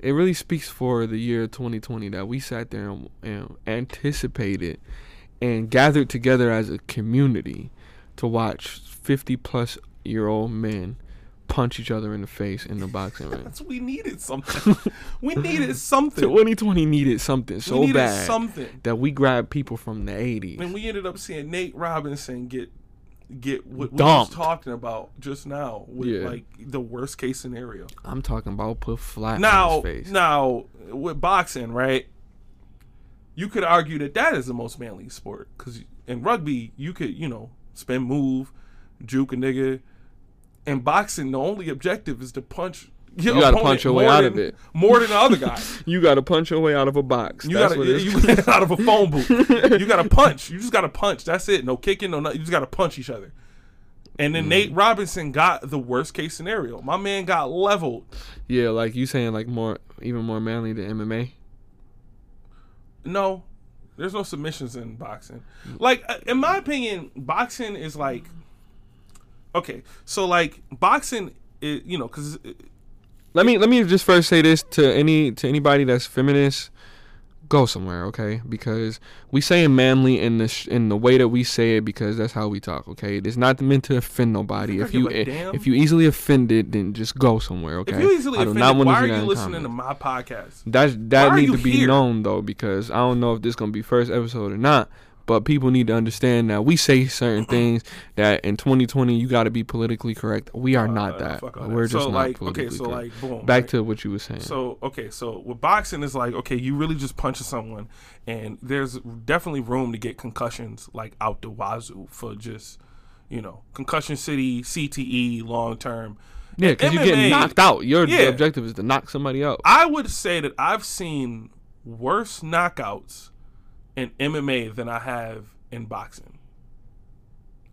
it really speaks for the year 2020 that we sat there and, and anticipated and gathered together as a community to watch 50 plus year old men punch each other in the face in the boxing ring. That's we needed something. we needed something. 2020 needed something we so needed bad something. that we grabbed people from the 80s. And we ended up seeing Nate Robinson get get what we Dumped. was talking about just now with Yeah. like the worst case scenario. I'm talking about put flat Now, his face. now with boxing, right? You could argue that that is the most manly sport because in rugby you could you know spin move, juke a nigga. In boxing, the only objective is to punch. Your You gotta punch your way out of it. more than the other guy. You got to punch your way out of a box. You That's gotta what you get out of a phone booth. You gotta punch. You just gotta punch. That's it. No kicking. No nothing. You just gotta punch each other. And Mm. then Nate Robinson got the worst case scenario. My man got leveled. Yeah, like you saying like more even more manly than MMA. No, there's no submissions in boxing. Like uh, in my opinion, boxing is like okay. So like boxing, you know, because Let me let me just first say this to any to anybody that's feminist. Go somewhere, okay? Because we saying manly in the sh- in the way that we say it because that's how we talk, okay? It's not meant to offend nobody. If you if, you easily offended, then just go somewhere, okay? if you easily I do offended, not want why to are you listening to comments. my podcast? That that need to be here? known though because I don't know if this gonna be first episode or not. But people need to understand that we say certain things that in 2020 you got to be politically correct. We are not Uh, that. We're that. just so not like politically okay, so correct. like boom. Back like, to what you were saying. So okay, so with boxing is like okay, you really just punching someone, and there's definitely room to get concussions like out the wazoo for just you know concussion city, CTE, long term. yeah, because you're getting knocked out. Your Yeah. objective is to knock somebody out. I would say that I've seen worse knockouts in MMA than I have in boxing.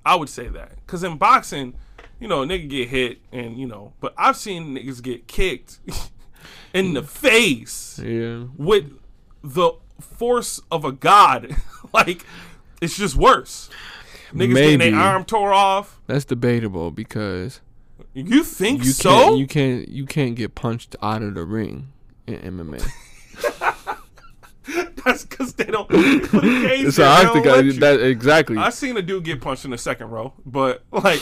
I would say that because in boxing, you know, nigga get hit and you know, but I've seen niggas get kicked in the face Yeah. with the force of a god. like it's just worse. Niggas getting Maybe. their arm tore off. That's debatable because You think you so? can't you can't you can't get punched out of the ring in MMA. That's because they don't. Put a cage so there, I they don't let you. that exactly. I seen a dude get punched in the second row, but like,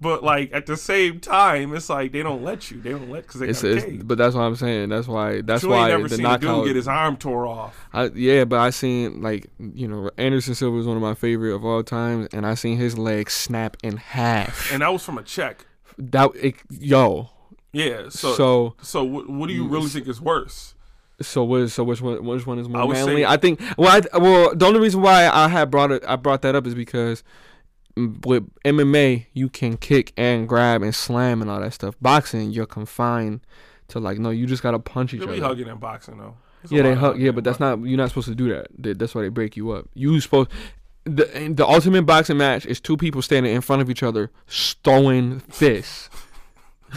but like at the same time, it's like they don't let you. They don't let because they It's, got a it's, cage. but that's what I'm saying. That's why. That's you ain't why never the seen a dude get his arm tore off. I, yeah, but I seen like you know Anderson Silva is one of my favorite of all times, and I seen his leg snap in half. And that was from a check. that it, yo. Yeah. So, so, So so what, what do you really think is worse? So what is so which one which one is I more would manly? say- I think well I, well the only reason why I had brought it I brought that up is because with MMA you can kick and grab and slam and all that stuff. Boxing you're confined to like no you just gotta punch each other. They be hugging in boxing though. A Yeah, they hug. Yeah, but that's boxing. not. You're not supposed to do that. They- That's why they break you up. You supposed. The the ultimate boxing match is two people standing in front of each other, throwing fists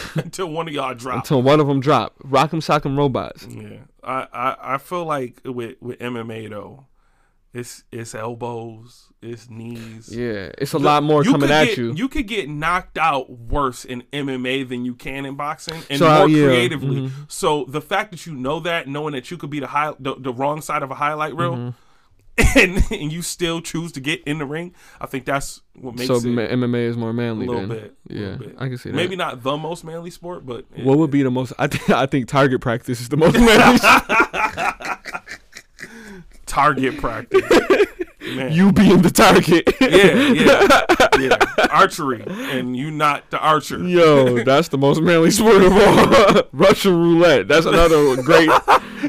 until one of y'all drop. until one of them drop. Rock'em sock'em robots. Yeah, I, I I feel like with with MMA though, it's it's elbows, it's knees. Yeah, it's a The- lot more coming at get- you. You could get knocked out worse in MMA than you can in boxing, and So, uh, more yeah, creatively. mhm. So the fact that you know that, knowing that you could be the high, the, the wrong side of a highlight reel, Mm-hmm. and and you still choose to get in the ring, I think that's what makes So it ma- MMA is more manly. a little then. bit. Yeah, little bit. I can see that. Maybe not the most manly sport, but it- What would be the most? I think I think target practice is the most manly. target practice. Man. you being the target. yeah, yeah, yeah. Archery, and you not the archer. Yo, that's the most manly sport of all. Russian roulette. That's another great,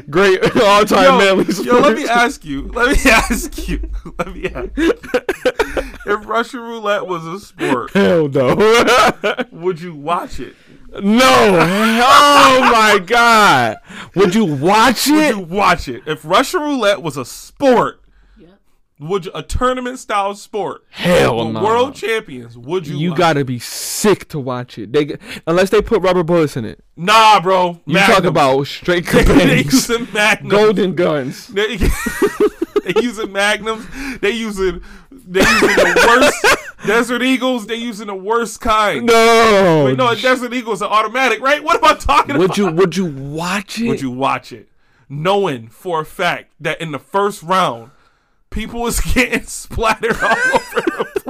great all-time Yo, manly sport. yo, let me ask you. Let me ask you. Let me ask you. If Russian roulette was a sport, Hell no. would you watch it? no. Oh my god. Would you watch it? Would you watch it? If Russian roulette was a sport. Would you, a tournament style sport? Hell no. World champions, would you? You watch gotta be sick to watch it. They unless they put rubber bullets in it. Nah, bro. You talk about straight they using magnums. golden guns. They, they using magnums. They using they using the worst Desert Eagles. They using the worst kind. No. Wait, no, a Desert Eagle's an automatic, right? What am I talking Would about? Would you would you watch it? Would you watch it, knowing for a fact that in the first round, people was getting splattered all over the place?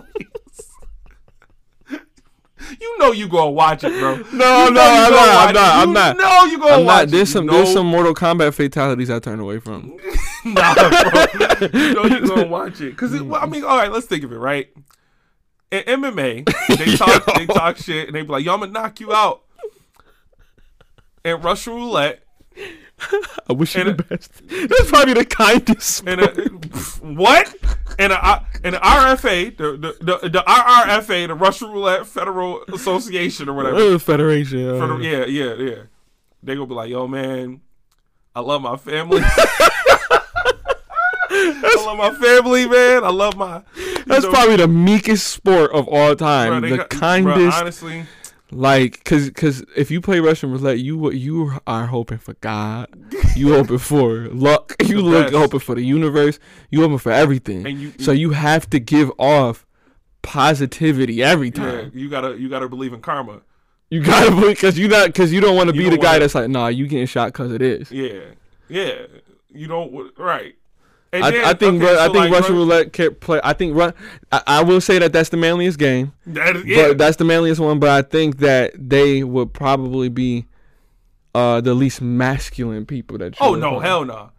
You know you gonna watch it, bro. No, You no, I'm not, I'm not, it. I'm You not. know you gonna I'm watch not. it. There's some You there's some Mortal Kombat fatalities I turn away from. nah, bro. you know you gonna watch it because well, I mean, all right, let's think of it, right? In MMA, they talk they talk shit and they be like, "Yo, I'm gonna knock you out." In Russian roulette, I wish you And the best. That's probably the kindest. in a what? In a the RFA, the the, the the RRFA, the Russian Roulette Federal Association or whatever. Federation. uh, Federal- yeah, yeah, yeah. They gonna be like, "Yo, man, I love my family." I love my family, man. I love my. That's know, probably the meekest sport of all time. Bro, the got- bro, kindest, honestly, like, cause, cause if you play Russian roulette, you you are hoping for God. You hoping for luck. You look hoping for the universe. You hoping for everything. and you, so you have to give off positivity every yeah, time. you gotta you gotta believe in karma. You gotta believe because you not because you don't want to be the guy wanna- that's like, nah, you getting shot because it is. Yeah, yeah. You don't right. I, then- I think okay, Ru- I think like, Russian Ru- roulette can play. I think Ru- I, I will say that that's the manliest game. That is, yeah. But that's the manliest one. But I think that they would probably be uh, the least masculine people that. you Oh no, find. hell no.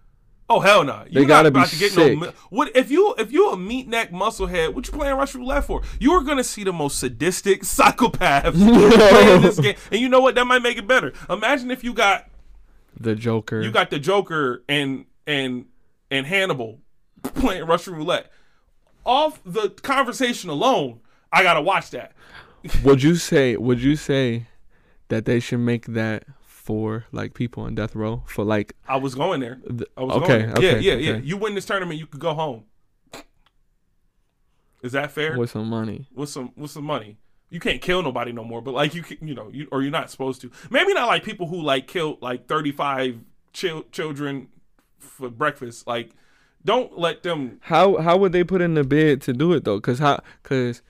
Oh hell no! They You're gotta be to get sick. no. What if you if you a meat neck musclehead? What you playing Russian roulette for? You are gonna see the most sadistic psychopaths playing this game, and you know what? That might make it better. Imagine if you got The Joker. you got the Joker and and and Hannibal playing Russian roulette. Off the conversation alone, I gotta watch that. would you say? Would you say that they should make that for like people on death row for like? I was going there. I was okay. going there. Okay. yeah, yeah, yeah. You win this tournament, you could go home. Is that fair? With some money. with some with some money. You can't kill nobody no more, but like you can, you know, you or you're not supposed to. Maybe not like people who like killed like 35 chil- children for breakfast. Like, don't let them. How how would they put in the bid to do it though? Cause how? Cause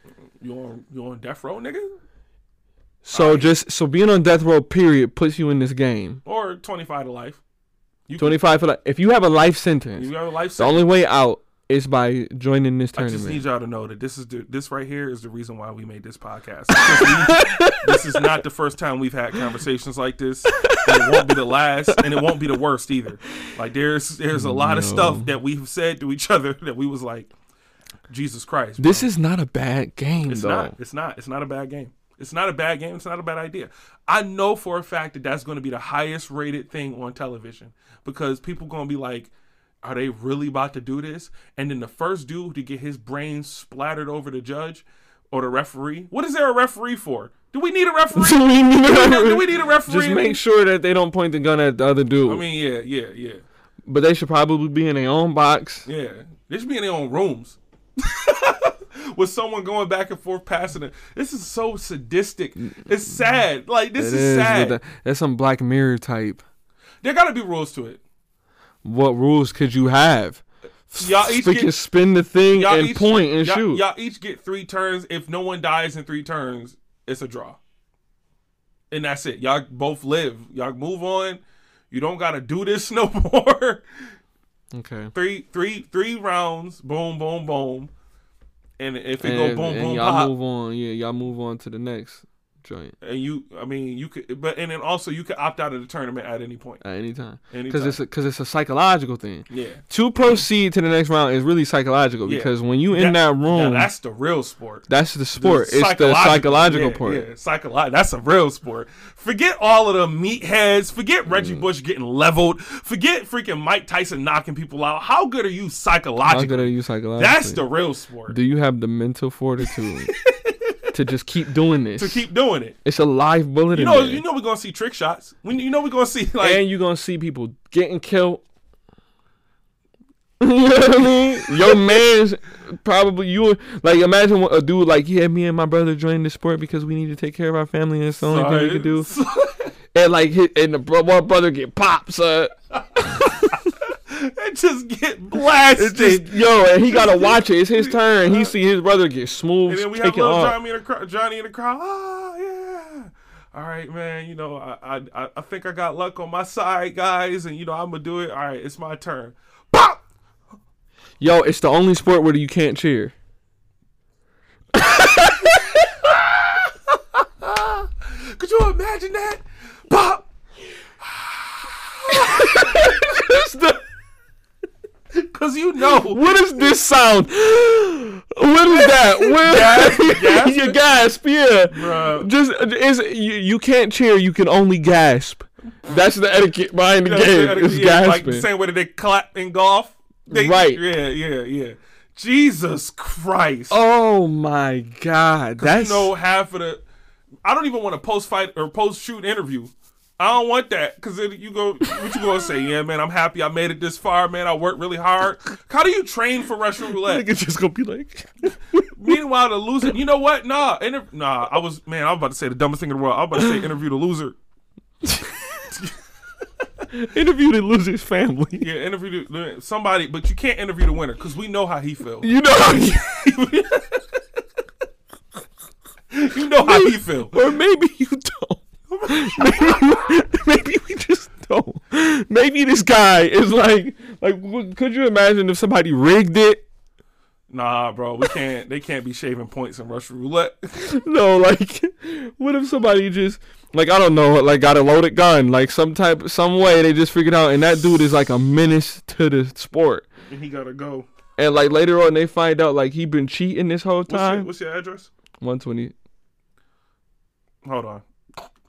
You on you on death row, nigga, so just so being on death row period puts you in this game. or 25 to life. You Twenty five for life. if you have a life sentence, You have a life sentence. the only way out is by joining this tournament. I just need y'all to know that this is the, this right here is the reason why we made this podcast. We- this is not the first time we've had conversations like this. And it won't be the last, and it won't be the worst either. Like there's there's a lot of stuff that we've said to each other that we was like, Jesus Christ. This is not a bad game it's though. not. It's not. It's not a bad game. It's not a bad game. It's not a bad idea. I know for a fact that that's going to be the highest rated thing on television because people going to be like, are they really about to do this? And then the first dude to get his brains splattered over the judge or the referee. What is there a referee for? Do we need a referee? Do we need a Do we need a referee? Just make sure that they don't point the gun at the other dude. I mean, yeah, yeah, yeah, but they should probably be in their own box. yeah. They should be in their own rooms. With someone going back and forth passing it. This is so sadistic. It's sad. Like this is sad. but that- that's some Black Mirror type. There got to be rules to it. What rules could you have? Y'all each we get- can spin the thing and each, point and y'all, shoot. Y'all each get three turns. If no one dies in three turns, it's a draw. And that's it. Y'all both live. Y'all move on. You don't gotta do this no more. Okay. three, three, three rounds. Boom, boom, boom. And if it And, go boom, and boom, y'all pop, move on. Yeah, y'all move on to the next joint and you, I mean, you could, but and then also you could opt out of the tournament at any point. at any time. Because it's because it's a psychological thing. Yeah. To proceed to the next round is really psychological Yeah. because when you in that, room, that's the real sport. that's the sport. The it's the psychological yeah, part. Yeah, psychological. That's a real sport. Forget all of the meatheads. Forget Reggie Mm. Bush getting leveled. Forget freaking Mike Tyson knocking people out. How good are you psychologically? How good are you psychologically? That's the real sport. Do you have the mental fortitude to just keep doing this? to keep doing it. it's a live bullet You know, you know, we're gonna see trick shots. When you know, we're gonna see like and you're gonna see people getting killed. you know what I mean? Your man's probably you like imagine what a dude like yeah me and my brother joined the sport because we need to take care of our family and it's the only thing we can do and like and the bro- one brother get popped so and just get blasted. it's just yo and he gotta watch it it's his turn he see his brother get smooth and then we have little off Johnny in the crowd. Johnny in the crowd. Ah, yeah. All right, man. You know, I, I I- I think I got luck on my side, guys, and you know I'm gonna do it. All right, it's my turn. Pop. yo it's the only sport where you can't cheer Could you imagine that? Pop. Cause you know. What is this sound? What is that? What? Gasp, you gasp, yeah. Bruh. Just is you, you can't cheer. You can only gasp. That's the etiquette behind the That's game. the- It's yeah, like the gasping. same way that they clap in golf. They- Right. Yeah, yeah, yeah. Jesus Christ. oh my god, that's you know half of the. I don't even want a post fight or post shoot interview. I don't want that because then you go. What you gonna say? Yeah, man, I'm happy I made it this far, man. I worked really hard. How do you train for Russian roulette? nigga just gonna be like, Meanwhile, the loser. You know what? Nah, inter- nah. I was man. I was about to say the dumbest thing in the world. I was about to say interview the loser. interview the loser's family. Yeah, interview the, somebody, but you can't interview the winner because we know how he feels. You know, how you- You know how he feels. or maybe you don't. Maybe, maybe we just don't. Maybe this guy is like, like, could you imagine if somebody rigged it? Nah, bro, we can't. they can't be shaving points in Russian roulette. no, like, what if somebody just like I don't know, like got a loaded gun, like some type, some way they just figured out, and that dude is like a menace to the sport. and he gotta go. And like later on, they find out like he been cheating this whole What's your, time. what's your address? One twenty. Hold on.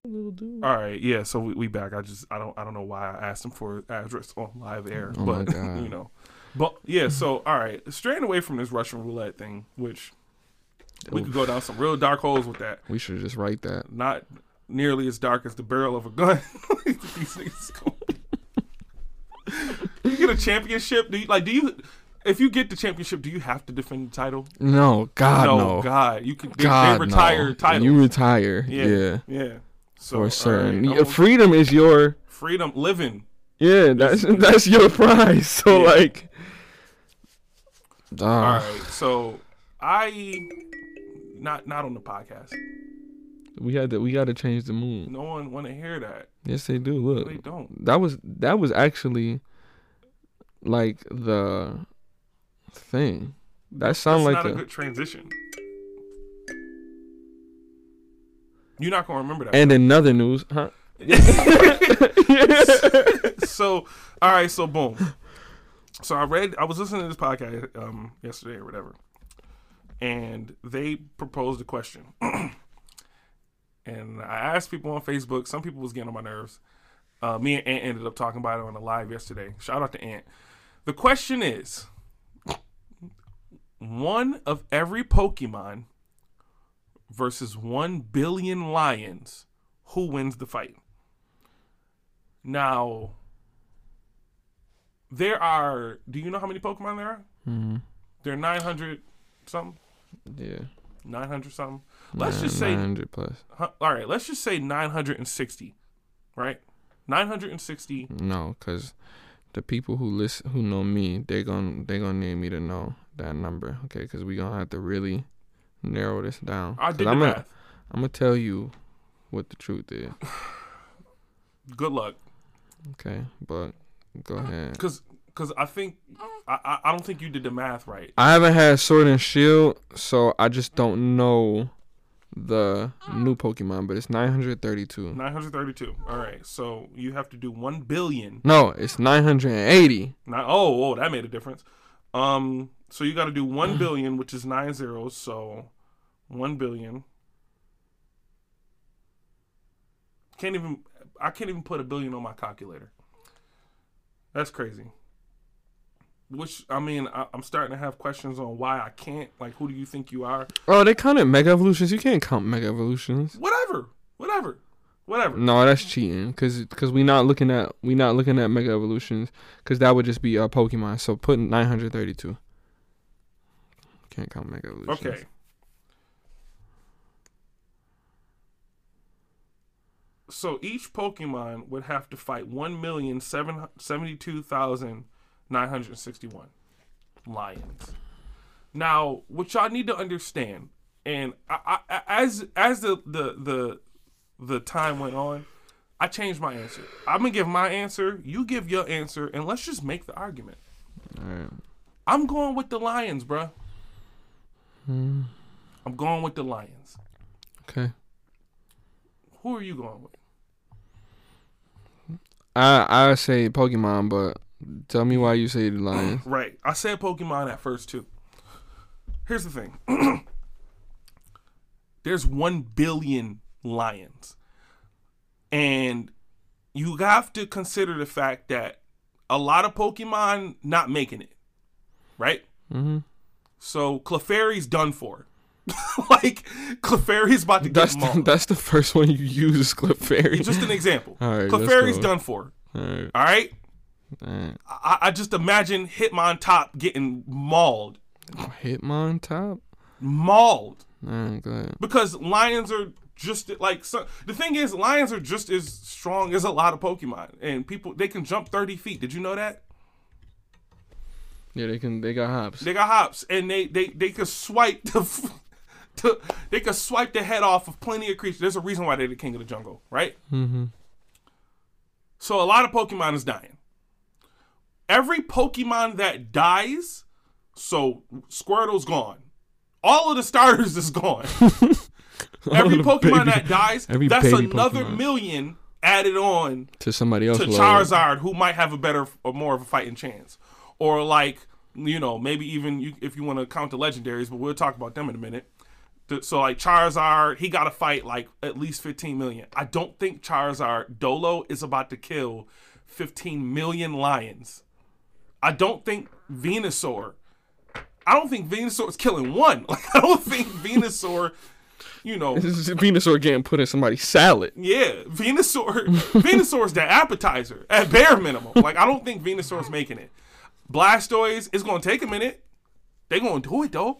Little dude. All right, yeah. So we, we back. I just I don't I don't know why I asked him for address on live air, Oh but you know, but yeah. So all right, straying away from this Russian roulette thing, which we could go down some real dark holes with that. We should just write that. Not nearly as dark as the barrel of a gun. These niggas go- you get a championship. Do you like? Do you? If you get the championship, do you have to defend the title? No, God no, no. God, you can. They, God they retire no. titles. You retire. yeah, Yeah. yeah. So For all certain. right, freedom is your freedom, living. yeah. That's that's your prize. So Yeah. like. All Uh, right, so I not not on the podcast. We had to. We got to change the mood. No one want to hear that. Yes, they do. Look, They don't. that was that was actually like the thing. That sound like a the good transition. You're not gonna remember that. and in other news, huh? so all right, so boom. So I read I was listening to this podcast um yesterday or whatever. And they proposed a question. and I asked people on Facebook, some people was getting on my nerves. Uh, me and Ant ended up talking about it on the live yesterday. Shout out to Ant. The question is one of every Pokemon versus one billion lions, who wins the fight? Now, there are. Do you know how many Pokemon there are? Mhm. There are nine hundred something. Yeah. Nine hundred something. Let's Nine- just say. 900 plus. huh, all right. Let's just say nine hundred and sixty. Right. Nine hundred and sixty. No, cause the people who listen, who know me, they gon' they gonna need me to know that number. Okay, cause we gonna have to really narrow this down. I 'Cause did the I'm math. gonna I'm gonna tell you what the truth is. Good luck. Okay, but go ahead. Because because I think I, I don't think you did the math right. I haven't had Sword and Shield, so I just don't know the new Pokemon, but it's 932. Nine hundred thirty-two. All right. So you have to do one billion. No, it's 980. Not, oh, oh, that made a difference. Um, so you got to do one mm. billion, which is nine zeros. So one billion. Can't even. I can't even put a billion on my calculator. That's crazy. Which I mean, I, I'm starting to have questions on why I can't. Like, who do you think you are? Oh, they counted Mega Evolutions. You can't count Mega Evolutions. Whatever, whatever, whatever. No, that's cheating. Cause, cause we not looking at we not looking at Mega Evolutions. Cause that would just be a Pokemon. So put 932. Can't count Mega Evolutions. Okay. So each Pokemon would have to fight one million seven seventy-two thousand nine hundred sixty-one lions. Now, what y'all need to understand, and I, I, as as the, the the the time went on, I changed my answer. I'm gonna give my answer. You give your answer, and let's just make the argument. All right. I'm going with the lions, bruh. Hmm. I'm going with the lions. Okay. Who are you going with? I I say Pokemon, but tell me why you say the Lions. Right. I said Pokemon at first too. Here's the thing. There's 1 billion lions. And you have to consider the fact that a lot of Pokemon not making it. Right? Mm-hmm. So Clefairy's done for. like Clefairy's about to get That's mauled. the, that's the first one you use is Clefairy. Just an example. All right, Clefairy's done for. All right. All right? All right. I, I just imagine Hitmontop getting mauled. Oh, Hitmontop. Mauled. All right, go ahead. because lions are just like so, the thing is lions are just as strong as a lot of pokemon and people they can jump 30 feet did you know that Yeah, they can. They got hops. they got hops and they they they could swipe the f- to, they could swipe the head off of plenty of creatures there's a reason why they're the king of the jungle right Mm-hmm. so a lot of pokemon is dying every pokemon that dies So Squirtle's gone. All of the starters is gone. every Pokemon baby- that dies, that's another Pokemon. million added on to somebody else. to. Charizard, who might have a better or more of a fighting chance, or like you know maybe even you, if you want to count the legendaries, but we'll talk about them in a minute. So like Charizard, he got to fight like at least 15 million. I don't think Charizard Dolo is about to kill 15 million lions. I don't think Venusaur. I don't think Venusaur is killing one. Like I don't think Venusaur, you know, This is Venusaur getting put in somebody's salad. yeah, Venusaur. Venusaur's the appetizer at bare minimum. Like I don't think Venusaur's making it. Blastoise. It's gonna take a minute. They gonna do it though.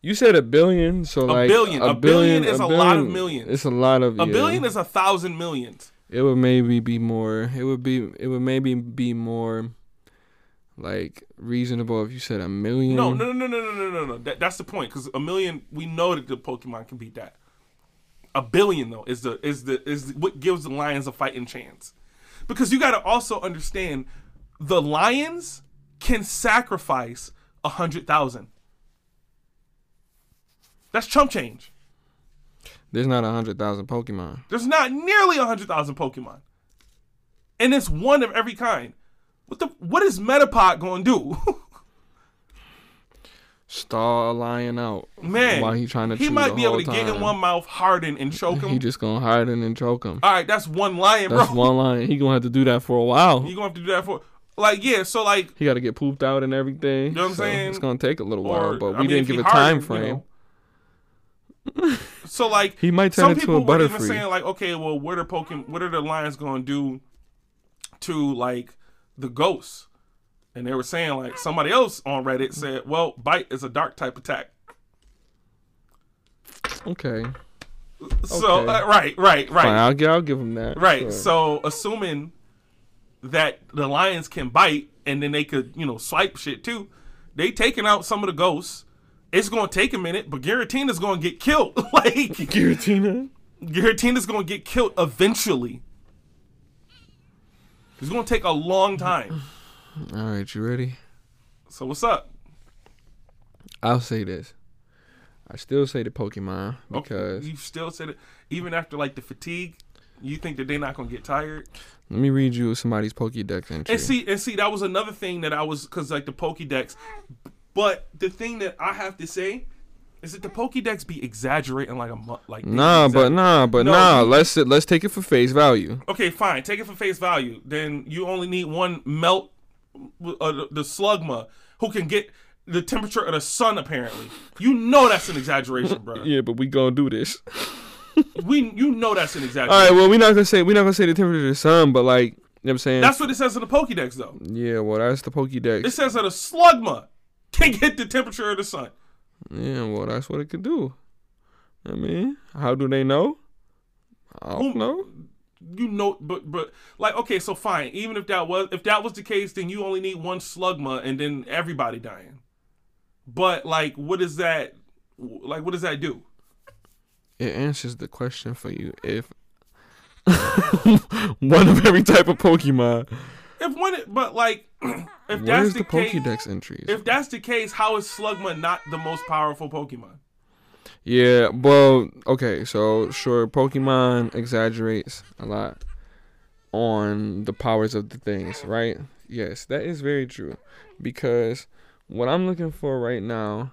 You said a billion, so a like billion. A, a billion, billion is a, billion, lot of millions. It's a lot of a yeah. billion is a thousand millions. It would maybe be more. It would be. It would maybe be more, like reasonable if you said a million. No, no, no, no, no, no, no, no. That, that's the point because a million. We know that the Pokemon can beat that. A billion though is the is the is the, what gives the Lions a fighting chance, because you got to also understand the Lions can sacrifice a hundred thousand. That's chump change. There's not a hundred thousand Pokemon. There's not nearly a hundred thousand Pokemon, and it's one of every kind. What the what is Metapod going to do? Stall a lion out. Man, While he trying to he might be able to get in one mouth, harden, and choke him. He just gonna it and choke him. All right, that's one lion, That's bro. one lion. He gonna have to do that for a while. You gonna have to do that for like yeah. So like, He got to get pooped out and everything. You know what I'm so saying? It's gonna take a little or while, but I we mean, didn't give a time hardened, you frame. know. so like, He might turn some into people a were even saying like, okay, well, what are Pokemon? What are the lions gonna do to like the ghosts? And they were saying like somebody else on Reddit said, well, bite is a dark type attack. Okay, So Okay. uh, right, right, right. fine. I'll, I'll give him that. Right. Sure. So assuming that the lions can bite and then they could, you know, swipe shit too, they taking out some of the ghosts. It's gonna take a minute, but Giratina's gonna get killed. like Giratina. Giratina's gonna get killed eventually. It's gonna take a long time. All right, you ready? So what's up? I'll say this. I still say the Pokemon Okay, because you still said it even after like the fatigue. You think that they're not gonna get tired? let me read you somebody's Pokédex entry. And see, and see, that was another thing that I was because like the Pokédex. But the thing that I have to say is that the Pokédex be exaggerating like a like nah, but nah, but No, nah. you- Let's let's take it for face value. okay, fine, take it for face value. Then you only need one melt, uh, the, the slugma who can get the temperature of the sun. Apparently, you know that's an exaggeration, bro. Yeah, but we gonna do this. We you know that's an All exaggeration. right. Well, we're not gonna say we're not gonna say the temperature of the sun, but like you know what I'm saying. That's what it says in the Pokédex, though. yeah. Well, that's the Pokédex. It says that a slugma can get the temperature of the sun. Yeah. Well, that's what it could do. I mean, how do they know? I don't Who- know. you know but but like okay so fine even if that was if that was the case then you only need one slugma and then everybody dying but like what does that like what does that do It answers the question for you if one of every type of Pokemon. if one but like if What that's is the, the case Pokédex entries? if that's the case how is slugma not the most powerful pokemon Yeah, well, okay, so sure, Pokemon exaggerates a lot on the powers of the things, right? Yes, that is very true. Because what I'm looking for right now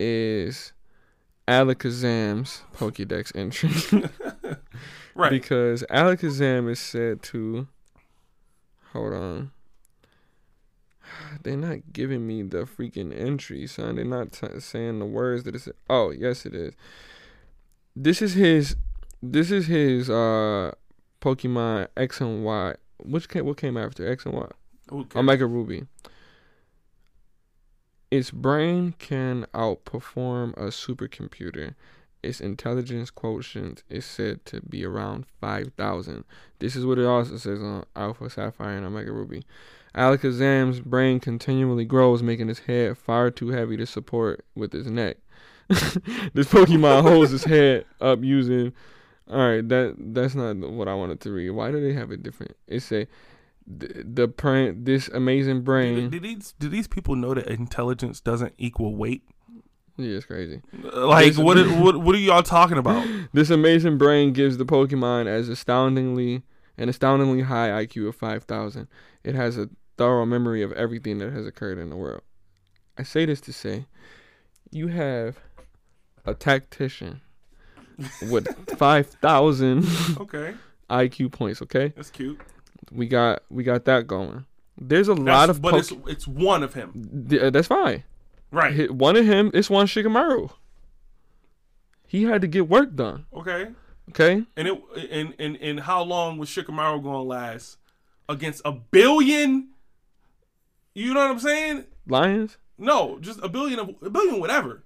is Alakazam's Pokédex entry. right because Alakazam is said to. Hold on. They're not giving me the freaking entry, son. They're not t- saying the words that it's. Oh, yes, it is. This is his. This is his uh Pokemon X and Y. Which came, what came after X and Y? okay. Omega Ruby. Its brain can outperform a supercomputer. Its intelligence quotient is said to be around 5,000. This is what it also says on Alpha Sapphire and Omega Ruby. Alakazam's brain continually grows, making his head far too heavy to support with his neck. this Pokemon holds his head up using. All right, that that's not what I wanted to read. Why do they have it different? It say the, the brain, this amazing brain. Did, did these do these people know that intelligence doesn't equal weight? Yeah, it's crazy. Uh, like This- what? are- What? What are y'all talking about? This amazing brain gives the Pokemon as astoundingly an astoundingly high IQ of 5,000. It has a thorough memory of everything that has occurred in the world. I say this to say, you have a tactician with 5,000 Okay, IQ points. Okay, that's cute. We got we got that going. There's a That's, lot of but Poke- it's it's one of him, Th- uh, that's fine. right? One of him, it's one Shikamaru. He had to get work done. Okay, Okay, and it and and and how long was Shikamaru going to last against a billion? You know what I'm saying? Lions. No, just a billion of a billion, whatever.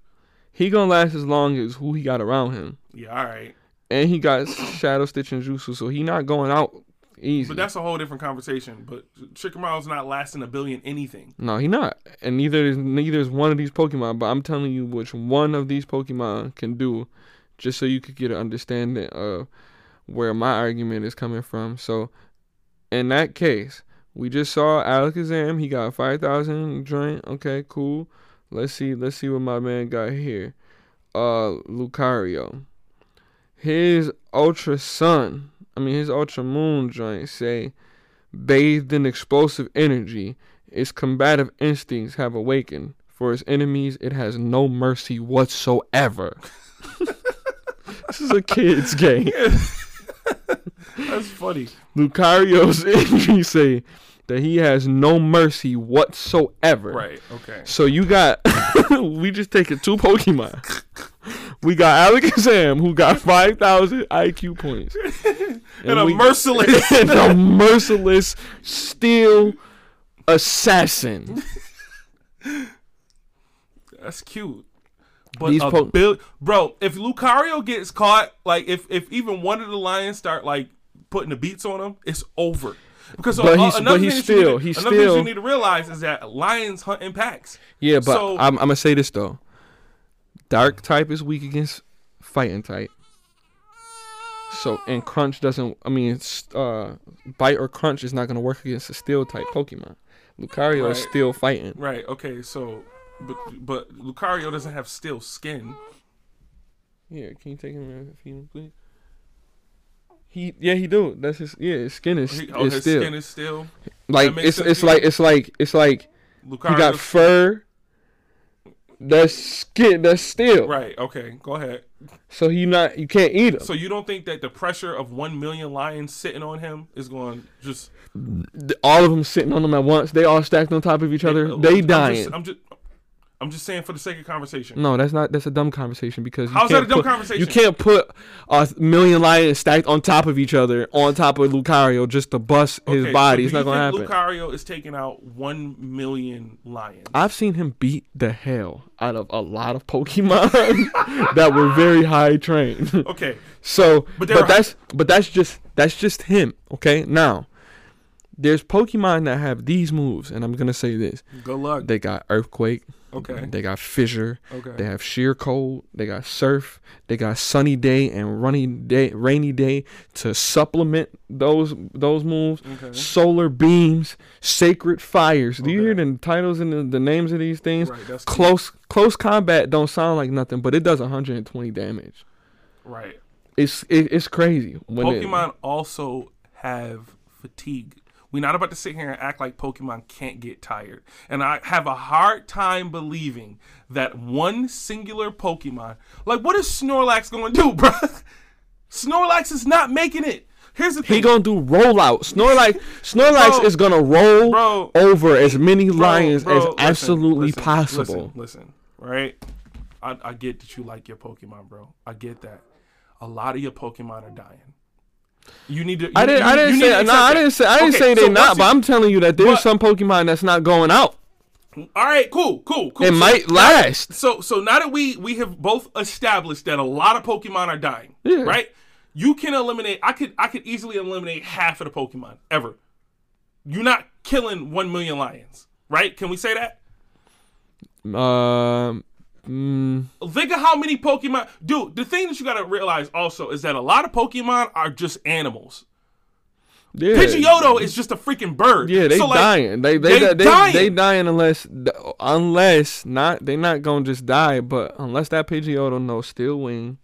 He gonna last as long as who he got around him, Yeah, all right. and he got Shadow Stitching Jutsu, so he not going out easy. But that's a whole different conversation. But Shikamaru's not lasting a billion anything. no, he not, and neither is neither is one of these Pokemon. But I'm telling you, which one of these Pokemon can do, just so you could get an understanding of where my argument is coming from. So, in that case, we just saw Alakazam. He got five thousand joint. Okay, cool. Let's see. Let's see what my man got here. Uh, Lucario. His Ultra Sun. I mean, his Ultra Moon joint say, bathed in explosive energy, its combative instincts have awakened. For its enemies, it has no mercy whatsoever. this is a kid's game. That's funny. Lucario's injuries say that he has no mercy whatsoever. Right. Okay. So you got, we just taking two Pokemon. We got Alec and Sam who got 5,000 IQ points. And a we- merciless. and a merciless steel assassin. That's cute. But These a po- bro, if Lucario gets caught, like if if even one of the lions start like putting the beats on him, it's over. Because But uh, he's- another but he's thing still- need, he's another thing you need to realize is that lions hunt in packs. Yeah, but So- I'm, I'm gonna say this though. Dark type is weak against fighting type. So and crunch doesn't. I mean, it's, uh, bite or crunch is not gonna work against a steel type Pokemon. Lucario is Right. still fighting. Right. Okay. So, but but Lucario doesn't have steel skin. Yeah, can you take him feed please? He yeah he do. That's his yeah. His skin is, He, oh, is his still skin is still. like it's it's like it's like it's like Lucario he got fur. That's skin. That's steel. Right. Okay. Go ahead. So he not you can't eat him. So you don't think that the pressure of one million lions sitting on him is going just all of them sitting on them at once. They all stacked on top of each other. I'm They just- dying. I'm just, I'm just saying for the sake of conversation. no, that's not. That's a dumb conversation because you How's that can't a dumb put, conversation? You can't put a million lions stacked on top of each other on top of Lucario just to bust his body. so it's not gonna think happen. Lucario is taking out one million lions. I've seen him beat the hell out of a lot of Pokemon that were very high trained. Okay. So, But but, there are- that's but that's just that's just him. Okay, now there's Pokemon that have these moves, and I'm gonna say this: Good luck. they got Earthquake, Okay. they got Fissure, Okay. they have Sheer Cold, they got Surf, they got Sunny Day and Rainy Day, Rainy Day to supplement those those moves. Okay. Solar Beams, Sacred Fires. Do you hear the titles and the, the names of these things? Right. Close close combat don't sound like nothing, but it does 120 damage. Right. It's it, it's crazy. When it- Pokemon also have fatigue. We're not about to sit here and act like Pokemon can't get tired. And I have a hard time believing that one singular Pokemon, like what is Snorlax going to do, bro? Snorlax is not making it. Here's the thing. he gonna do rollout. Snorlax Snorlax Bro, is gonna roll bro, over as many bro, lions as listen, absolutely listen, possible. Listen, listen, right? I, I get that you like your Pokemon, bro. I get that. A lot of your Pokemon are dying. You need to. You, I didn't. you- I didn't say. No, I didn't say. I didn't Okay, say they're not. once But I'm telling you that there's But- some Pokemon that's not going out. All right, cool, cool, cool. It So might last. So, so now that we we have both established that a lot of Pokemon are dying, Yeah. right? You can eliminate. I could I could easily eliminate half of the Pokemon ever. You're not killing one million lions, right? Can we say that? Um. Mm, Think of how many Pokemon. Dude, the thing that you gotta realize also is that a lot of Pokemon are just animals. Yeah. Pidgeotto is just a freaking bird. Yeah, they So, like, dying. They they they they, they, dying. dying unless unless not they not gonna just die, but unless that Pidgeotto knows Steel Wing,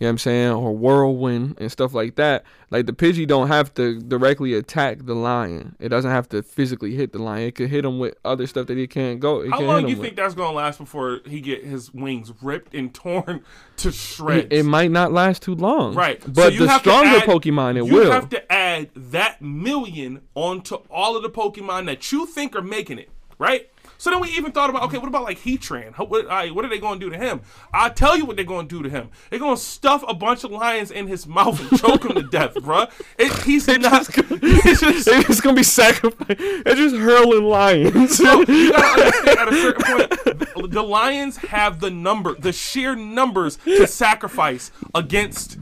you know what I'm saying, or Whirlwind and stuff like that. Like the Pidgey don't have to directly attack the lion. It doesn't have to physically hit the lion. It could hit him with other stuff that he can't go. He How can't long do you him think that's gonna last before he get his wings ripped and torn to shreds? It, it might not last too long. Right. But you the stronger add- Pokemon, it you will. You have to add that million onto all of the Pokemon that you think are making it, right? So then we even thought about, okay, what about like Heatran? What, right, what are they going to do to him? I'll tell you what they're going to do to him. They're going to stuff a bunch of lions in his mouth and choke him to death, bruh. It, he's not. it's just, it's gonna be sacrificed. They're just hurling lions. Bro, you gotta understand at a certain point, the Lions have the number, the sheer numbers to sacrifice against.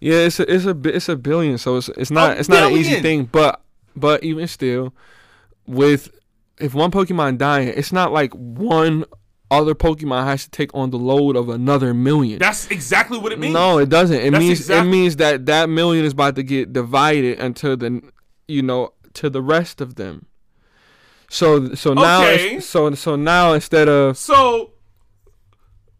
Yeah, it's a it's a it's a billion, so it's it's not it's not an easy thing. But but even still, with if one Pokemon dying, it's not like one other Pokemon has to take on the load of another million. That's exactly what it means. No, it doesn't. It That's means it means that that million is about to get divided until the you know to the rest of them. So so now Okay. so so now instead of So,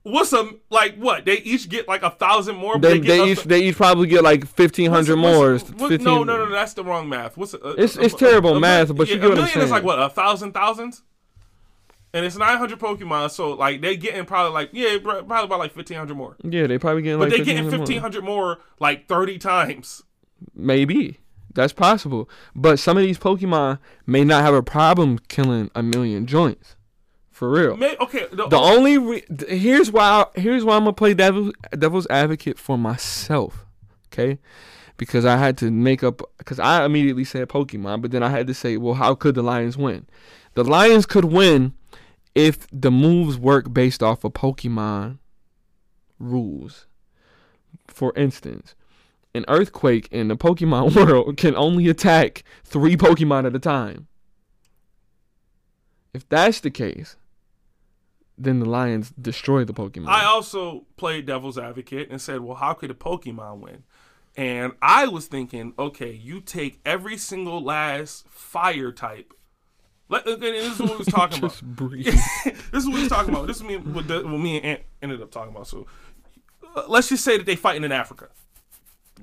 what's a like? What they each get like a thousand more. they, they a- each they each probably get like fifteen what's- what's- more. 15 no, no, no, that's the wrong math. What's a, It's- a- it's a- terrible a- math, a- but you get a what I'm million is like what a thousand thousands. And it's 900 Pokemon, so like they getting probably like yeah, probably about like 1500 more. Yeah, they probably getting But like they getting 1500 more. 1500 more like 30 times. Maybe that's possible, but some of these Pokemon may not have a problem killing a million joints. For real. May, okay, the, The only re- here's why here's why I'm gonna play devil, devil's advocate for myself, okay? Because I had to make up because I immediately said Pokemon, but then I had to say, well, how could the Lions win? The Lions could win if the moves work based off of Pokemon rules. For instance, an earthquake in the Pokemon world can only attack three Pokemon at a time. If that's the case, then the Lions destroy the Pokemon. I also played devil's advocate and said, well, how could a Pokemon win? And I was thinking, okay, you take every single last fire type. Let, this is what we was talking about. This is what we was talking about. This is me, what, the, what me and Ant ended up talking about. So uh, let's just say that they fighting in Africa.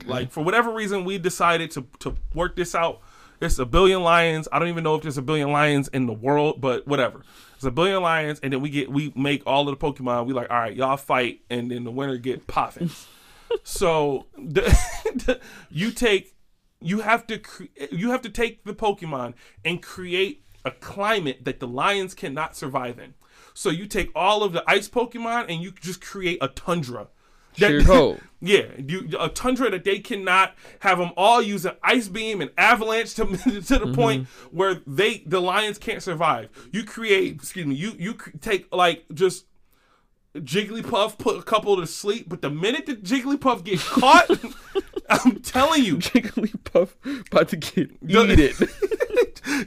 Like for whatever reason, we decided to to work this out. There's a billion lions. I don't even know if there's a billion lions in the world, but whatever. It's a billion lions, and then we get we make all of the Pokemon. We like, all right, y'all fight, and then the winner get poffins. so the, the- you take you have to cre- you have to take the Pokemon and create a climate that the lions cannot survive in. So you take all of the ice Pokemon and you just create a tundra. That- Sheer cold. yeah, you, a tundra that they cannot have them all using ice beam and avalanche to, to the point where they the lions can't survive. You create, excuse me, you you take like just Jigglypuff, put a couple to sleep, but the minute the Jigglypuff get caught, I'm telling you, Jigglypuff about to get eat it.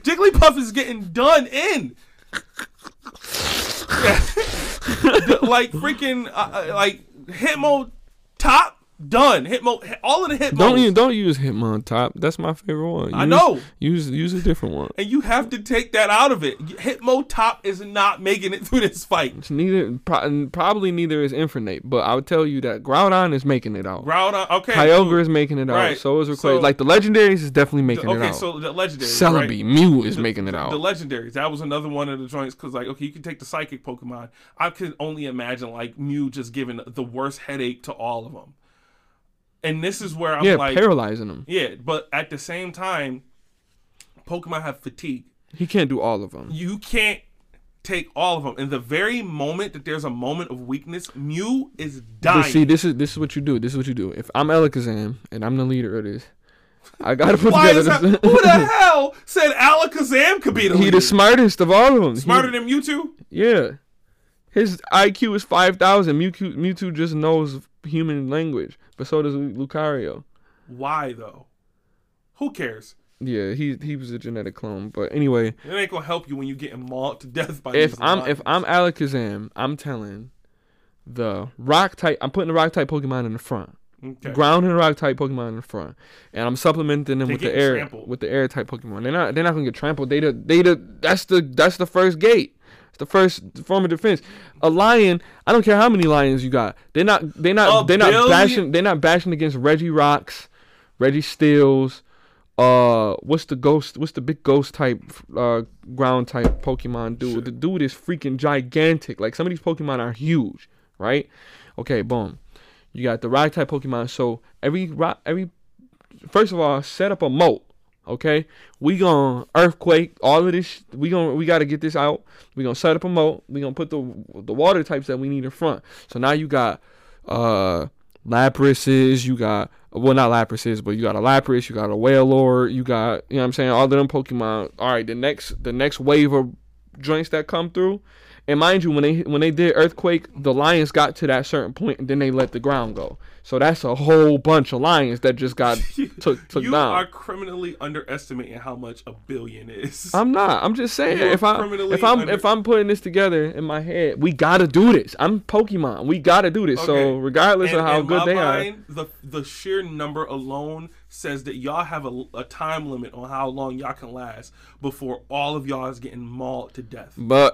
Jigglypuff is getting done in. Like freaking uh, uh, like Hitmo top done. Hitmo all of the Hitmos. don't you don't use Hitmontop. That's my favorite one. I know. Use use a different one. and you have to take that out of it. Hitmontop is not making it through this fight. It's neither probably neither is Infernape, but I would tell you that Groudon is making it out. Groudon, okay. Kyogre cool. is making it out. Right. So is Rayquaza. So- like the legendaries is definitely making it Okay, out. Okay, so the legendaries. Celebi, right? Mew is The- making it the- out. The legendaries. That was another one of the joints because, like, okay, you can take the psychic Pokemon. I could only imagine like Mew just giving the worst headache to all of them. And this is where I'm yeah, like, paralyzing them. yeah, but at the same time, Pokemon have fatigue. He can't do all of them. You can't take all of them. In the very moment that there's a moment of weakness, Mew is dying. But see, this is this is what you do. This is what you do. If I'm Alakazam and I'm the leader of this, I gotta put Why is together. that? this- Who the hell said Alakazam could be the he leader? the smartest of all of them. He- Smarter than Mewtwo? Yeah. His IQ is 5,000. Mewtwo, Mewtwo just knows human language, but so does Lucario. Why though? Who cares? Yeah, he he was a genetic clone. But anyway, It ain't gonna help you when you get mauled to death by if I'm if. I'm Alakazam, I'm telling the rock type I'm putting the rock type Pokemon in the front Okay. ground and rock type Pokemon in the front, and I'm supplementing them They with the air trampled. with the air type Pokemon. They're not they're not gonna get trampled. They the they the that's the that's the first gate. The first form of defense. A lion, I don't care how many lions you got. They're not they're not they're not bashing they're not bashing against Regirocks, Reggie Steels. Uh, what's the ghost? What's the big ghost type, uh, ground type Pokemon dude? Sure. The dude is freaking gigantic. Like some of these Pokemon are huge, right? Okay, boom. You got the rock type Pokemon. So every rock, every first of all, set up a moat. Okay, we gonna earthquake all of this. We gonna we gotta get this out. We gonna set up a moat. We gonna put the the water types that we need in front. So now you got uh Laprises. You got well not Laprises, but you got a Lapras. You got a Wailord. You got you know what I'm saying all of them Pokemon. All right, the next the next wave of joints that come through. And mind you, when they when they did earthquake, the lions got to that certain point, and then they let the ground go. So that's a whole bunch of lions that just got took took you down. are criminally underestimating how much a billion is. I'm not. I'm just saying You are if I if I'm under- if I'm putting this together in my head, we gotta do this. I'm Pokemon. We gotta do this. So regardless And of how good they are, mind, the the sheer number alone says that y'all have a, a time limit on how long y'all can last before all of y'all is getting mauled to death. but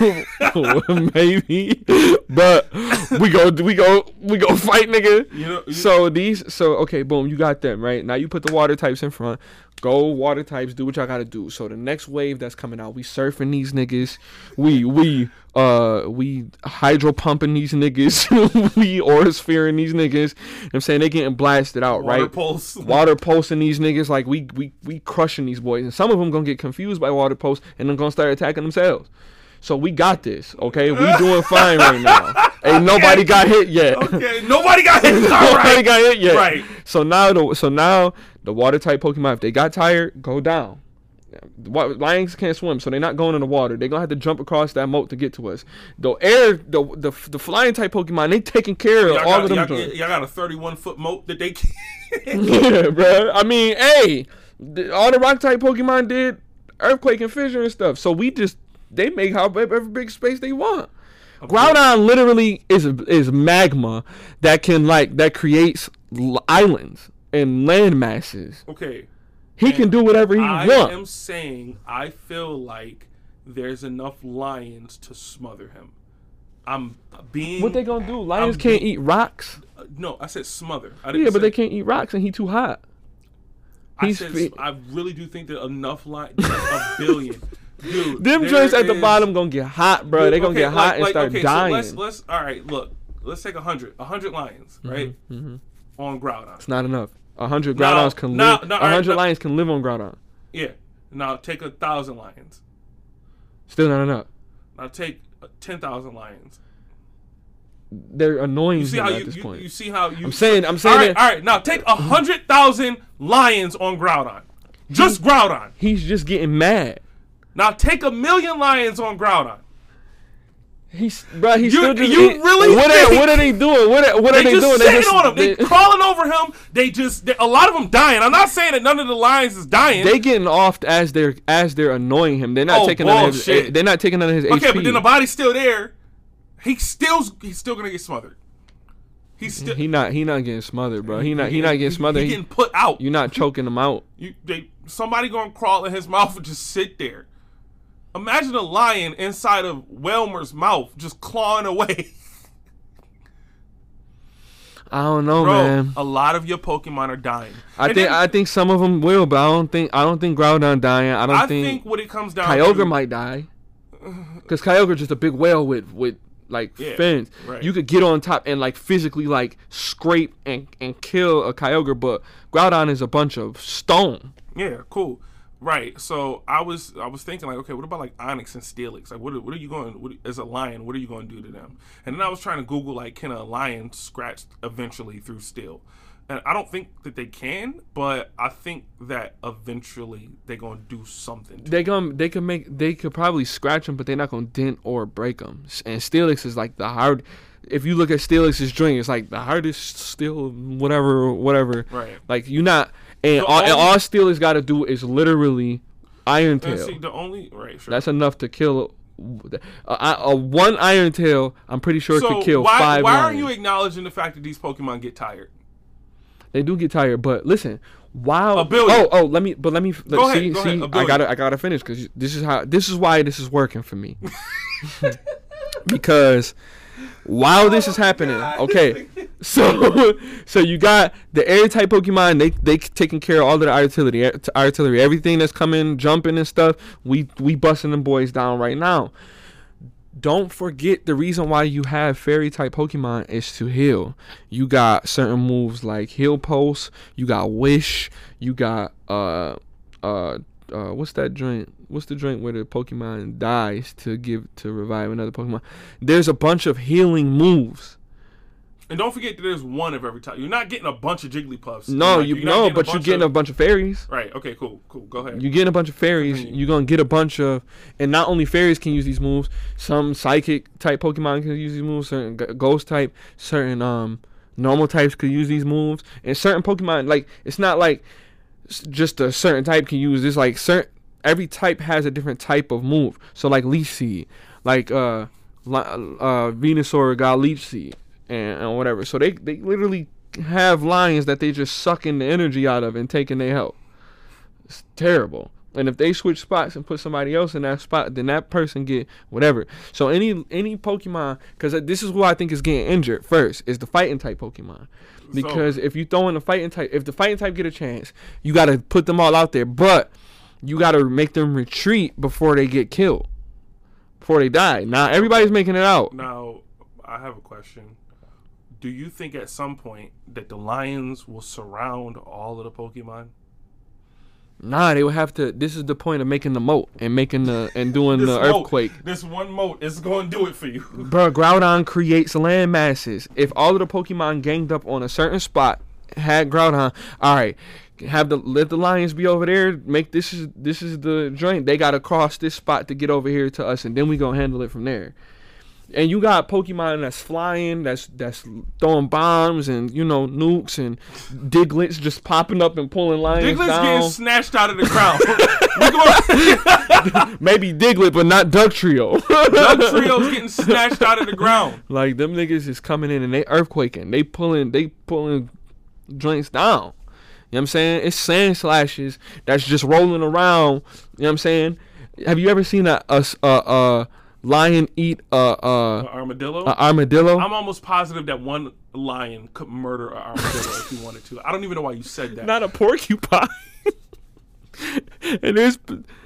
maybe, but we go we go we go fight, nigga. You know, you- So these, so okay, boom, you got them right now. You put the water types in front. Go water types, do what y'all gotta do. So the next wave that's coming out, we surfing these niggas. We we uh we hydro pumping these niggas. we aurosphering these niggas. You know I'm saying they getting blasted out, right? water right? pulse. Water posting these niggas like we we we crushing these boys, and some of them gonna get confused by water post and then gonna start attacking themselves. So we got this, okay? We doing fine right now. Ain't nobody got hit yet. Okay, nobody got hit. Nobody right. got hit yet. Right. So now the so now the water type Pokemon, if they got tired, go down. The Lions can't swim, so they're not going in the water. They're gonna have to jump across that moat to get to us. The air, the the, the flying type Pokemon, they taking care of Y'all all got, of them. y'all, y'all got a 31 foot moat that they. Can- yeah, bro. I mean, hey, all the rock type Pokemon did earthquake and fissure and stuff. So we just they make however big space they want. Groudon literally is is magma that can like that creates islands and land masses. okay. He can do whatever he I wants. am saying I feel like there's enough lions to smother him. I'm being What they gonna do? Lions I'm can't being- eat rocks. uh, no. I said smother. I didn't Yeah, but they can't eat rocks, and he too hot. I said sm- I really do think that enough lions, a billion. Dude, Them joints at the bottom gonna get hot, bro. They gonna okay, get hot like- and like, start okay, dying. So let's let's all right. Look, let's take a hundred, a hundred lions, right, mm-hmm on Groudon. it's not enough. A hundred Groudons can live. no, A all right, hundred no. lions can live on Groudon. Yeah. Now take a thousand lions. Still not enough. Now take ten thousand lions. They're annoying You see how at you, this you, point. you see how you. I'm saying, I'm saying right, that all right. Now take a hundred thousand lions on Groudon. Just Groudon. he's just getting mad. Now take a million lions on Groudon. He's, bro. He's You- still just. you really What are, what are they doing? What are, what are They, they, just doing? sitting just, on him. They, They, crawling over him. They just they, a lot of them dying. I'm not saying that none of the lions is dying. they getting off as they're as they're annoying him. They're not Oh, taking none of his. They're not taking none of his okay, HP. but then the body's still there. He's still he's still gonna get smothered. He's still he not he not getting smothered, bro. He not he not getting smothered. He He, getting put out. you're not choking him out. You, they, somebody gonna crawl in his mouth and just sit there. Imagine a lion inside of Wailmer's mouth just clawing away. I don't know, Bro, man. a lot of your Pokemon are dying. I And think then- I think some of them will, but I don't think I don't think Groudon dying. I don't I think, think, what it comes down Kyogre to might die. Cause Kyogre just a big whale with with like Yeah, fins. right. You could get on top and like physically like scrape and and kill a Kyogre, but Groudon is a bunch of stone. Yeah, cool. Right. So I was I was thinking like, okay, what about like Onix and Steelix? Like, what are, what are you going what, as a lion? What are you going to do to them? And then I was trying to Google like, can a lion scratch eventually through steel? And I don't think that they can, but I think that eventually they're going to do something. To They gonna they can make they could probably scratch them, but they're not gonna dent or break them. And Steelix is like the hard. If you look at Steelix's drink, it's like the hardest steel, whatever, whatever. Right. Like you're not, and all, and only- all Steelix got to do is literally Iron Tail. see, the only right, sure. That's enough to kill. A, a, a one Iron Tail, I'm pretty sure so could kill why five. why lions. aren't you acknowledging the fact that these Pokemon get tired? They do get tired, but listen, wow. A billion. Oh, oh, let me, but let me let, Go ahead, see, go see. ahead, a I gotta, I gotta finish because this is how, this is why this is working for me. because while this is happening, okay, so so you got the air type Pokemon. They they taking care of all of the artillery, artillery, everything that's coming, jumping and stuff. We we busting them boys down right now don't forget the reason why you have fairy type Pokemon is to heal. You got certain moves like heal pulse, you got wish, you got uh uh uh what's that joint? What's the joint where the Pokemon dies to give to revive another Pokemon? There's a bunch of healing moves. And don't forget that there's one of every type. You're not getting a bunch of Jigglypuffs. No, Like, you no, but you're getting of- a bunch of fairies. Right. Okay. Cool. Cool. Go ahead. You're getting a bunch of fairies. Continue. You're gonna get a bunch of, and not only fairies can use these moves. Some psychic type Pokemon can use these moves. Certain ghost type, certain um normal types could use these moves, and certain Pokemon like it's not like just a certain type can use this. Like certain every type has a different type of move. So like Leech Seed, like uh, uh Venusaur got Leech Seed and, and whatever. So they they literally have lions that they just sucking the energy out of and taking their help. It's terrible. And if they switch spots and put somebody else in that spot, then that person get whatever. So any any Pokemon, because this is who I think is getting injured first, is the fighting type Pokemon. Because if you throw in the fighting type, if the fighting type get a chance, you got to put them all out there. But you got to make them retreat before they get killed, before they die. Now everybody's making it out. Now, I have a question. Do you think at some point that the lions will surround all of the Pokemon? Nah, they would have to. This is the point of making the moat and making the and doing the moat- earthquake. this one moat is going to do it for you. Bro, Groudon creates land masses. If all of the Pokemon ganged up on a certain spot, had Groudon, all right, have the let the lions be over there. Make this is this is the joint. They gotta cross this spot to get over here to us, and then we gonna handle it from there. And you got Pokemon that's flying, that's that's throwing bombs and you know nukes and Digletts just popping up and pulling lions Diglett's down. getting snatched out of the going- Maybe Diglett, but not Dugtrio. Doug Trio's getting snatched out of the ground. Like them niggas is coming in and they earthquaking. They pulling they pulling joints down. You know what I'm saying? It's Sandslashes that's just rolling around. You know what I'm saying? Have you ever seen a a a lion eat a, a, An armadillo. a armadillo? I'm almost positive that one lion could murder an armadillo if he wanted to. I don't even know why you said that. Not a porcupine. and there's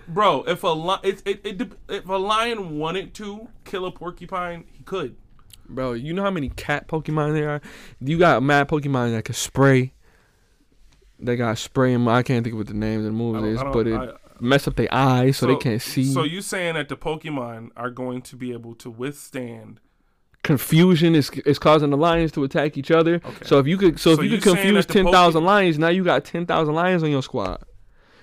Bro, if a li- it, it, it, if a lion wanted to kill a porcupine, he could. bro, you know how many cat Pokemon there are? You got mad Pokemon that can spray. They got spray 'em. I can't think of what the names of the I is, but it I- mess up their eyes so, they can't see. So you saying that the Pokemon are going to be able to withstand? confusion is is causing the lions to attack each other. Okay. So if you could, so, So if you you could confuse ten thousand lions, now you got ten thousand lions on your squad.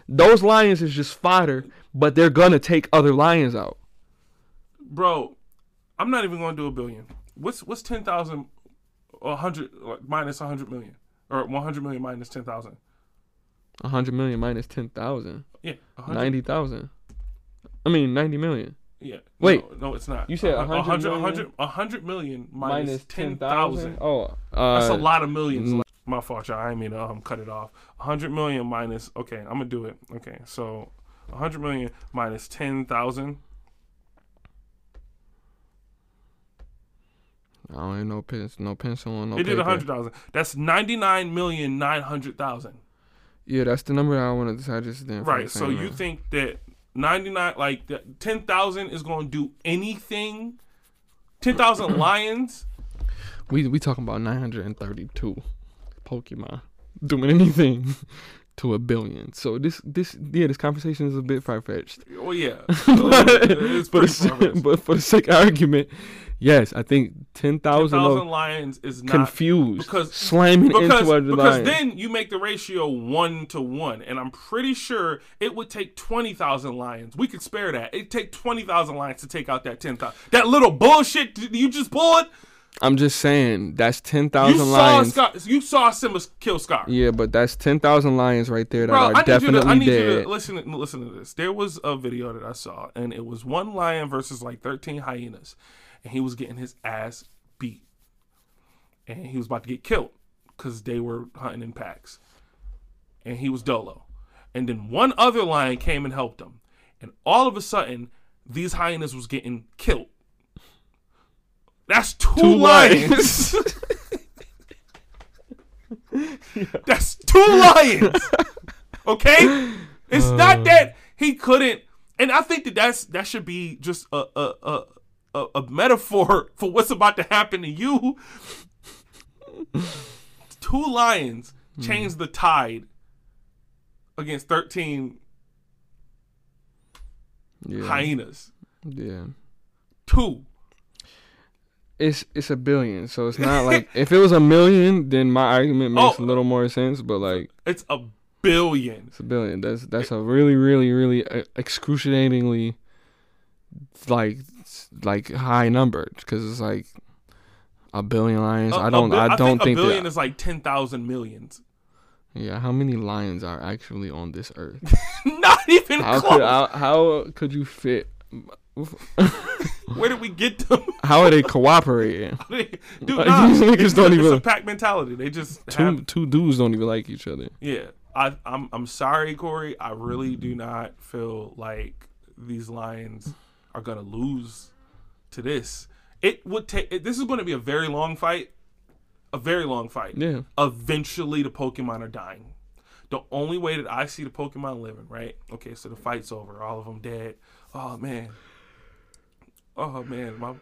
Those lions is just fodder, but they're gonna take other lions out. Bro, I'm not even going to do a billion. What's what's ten thousand, a hundred minus a hundred million, or 100 million minus 10,000. 100 million minus 10,000. Yeah, 90,000. I mean 90 million. Yeah. Wait. No, no, it's not. You said 100, 100 million? 100, 100 million minus, minus 10,000. 10, oh, uh, that's a uh, lot of millions. N- My fault, y'all. I mean to um, cut it off. 100 million minus. Okay, I'm going to do it. Okay, so 100 million minus 10,000 I don't even know pencil, no pencil on no it did a hundred thousand. That's ninety nine million nine hundred thousand. Yeah, that's the number I wanted to. I just didn't. Right. So you that. think that ninety nine, like ten thousand, is going to do anything? Ten thousand lions. we we talking about nine hundred and thirty two Pokemon doing anything to a billion. So this this yeah, this conversation is a bit far fetched. Oh yeah. but, it's for the, but for the sake of argument, yes, I think ten thousand thousand lions is not confused because- slamming because into other because lions. then you make the ratio one to one, and I'm pretty sure it would take twenty thousand lions. We could spare that. It'd take twenty thousand lions to take out that ten thousand. That little bullshit you just pulled. I'm just saying that's ten You saw lions. You saw Simba kill Scar. Yeah, but that's ten thousand lions right there that Bro, are I need, you to, definitely I need you dead. to listen. Listen to this. There was a video that I saw, and it was one lion versus like thirteen hyenas, and he was getting his ass beat, and he was about to get killed because they were hunting in packs, and he was dolo. And then one other lion came and helped him, and all of a sudden, these hyenas was getting killed. That's two, Two lions. That's two lions. Okay, it's not uh. that he couldn't, and I think that that's that should be just a a a, a, a metaphor for what's about to happen to you. two lions changed the tide against thirteen Yeah. hyenas. Yeah. Two. It's it's a billion, so it's not like if it was a million, then my argument makes Oh. a little more sense. But like It's a billion. it's a billion. That's that's a really really really uh, excruciatingly like like high number because it's like a billion lions. I don't I don't think, a billion that. is like ten thousand millions. Yeah, how many lions are actually on this earth? Not even How close. could how, how could you fit? Where did we get them? How are they cooperating? Dude, Like, nah, these niggas it's, don't it's a even- pack mentality. They just Two have, two dudes don't even like each other. yeah. I, I'm I'm sorry, Corey. I really do not feel like these lions are gonna lose to this. It would take. It, this is going to be a very long fight. A very long fight. Yeah. eventually the Pokemon are dying. The only way that I see the Pokemon living, right? Okay, so the fight's over. All of them dead. Oh man. Oh man, my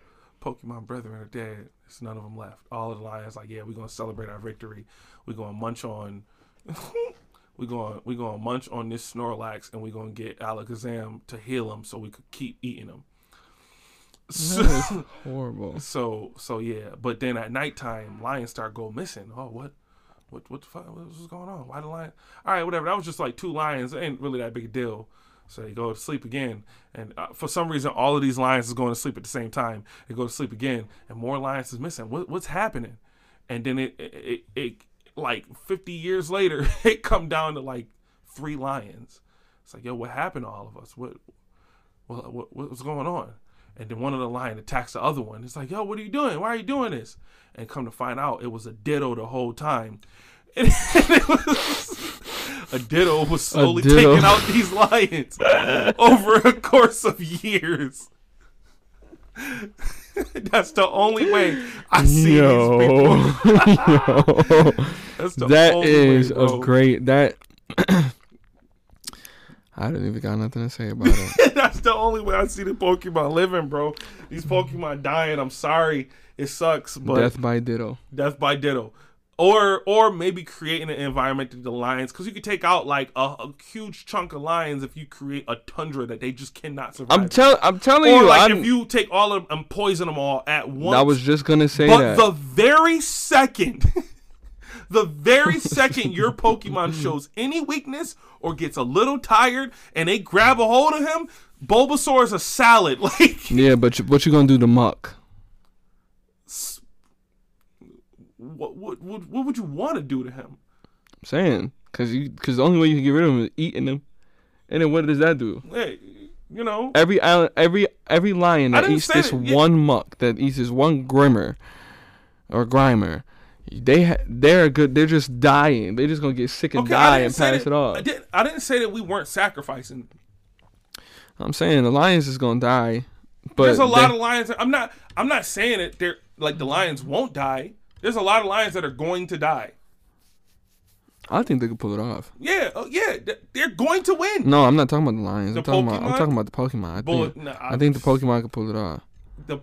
Pokemon brethren are dead. There's none of them left. All of the lions like, yeah, we're gonna celebrate our victory. We're gonna munch on. we're going we're gonna munch on this Snorlax, and we're gonna get Alakazam to heal him, so we could keep eating him. So, horrible. so so yeah, but then at nighttime, lions start go missing. Oh, what, what, what the fuck? What's going on? Why the lion? All right, whatever. That was just like two lions. It ain't really that big a deal. So they go to sleep again, and uh, for some reason, all of these lions is going to sleep at the same time. They go to sleep again, and more lions is missing. What, what's happening? And then it, it, it, it, like fifty years later, it come down to like three lions. It's like, yo, what happened to all of us? What, what, what what's going on? And then one of the lion attacks the other one. It's like, yo, what are you doing? Why are you doing this? And come to find out, it was a ditto the whole time. And it was, a ditto was slowly ditto. taking out these lions over a course of years. That's the only way I see Yo, these people. yo. That's the that only is way, a great that. I didn't even got nothing to say about it. That's the only way I see the Pokemon living, bro. These Pokemon dying. I'm sorry, it sucks, but Death by Ditto. Death by Ditto. Or or maybe creating an environment to the lions because you could take out like a, a huge chunk of lions if you create a tundra that they just cannot survive. I'm tell I'm telling or you, like I'm, if you take all of them and poison them all at once. I was just gonna say but that. the very second, the very second your Pokemon shows any weakness or gets a little tired and they grab a hold of him, Bulbasaur is a salad. Like yeah, but you, what you gonna do to Muk? what what what, what would you want to do to him? I'm saying, cause you, cause the only way you can get rid of him is eating him. And then what does that do? Hey, you know, Every island, every every lion that eats this that- yeah. one Muk, that eats this one grimmer or grimer, they ha- they're good. They're just dying. They're just gonna get sick and Okay, die and pass that- it off. I didn't. I didn't say that we weren't sacrificing. I'm saying the lions is gonna die, but There's a lot they- of lions. I'm not. I'm not saying that they're like the lions won't die. There's a lot of lions that are going to die. I think they could pull it off. Yeah, uh, yeah, they're going to win. No, I'm not talking about the lions. The I'm talking about I'm talking about the Pokemon. I think I think the Pokemon could pull it off. The,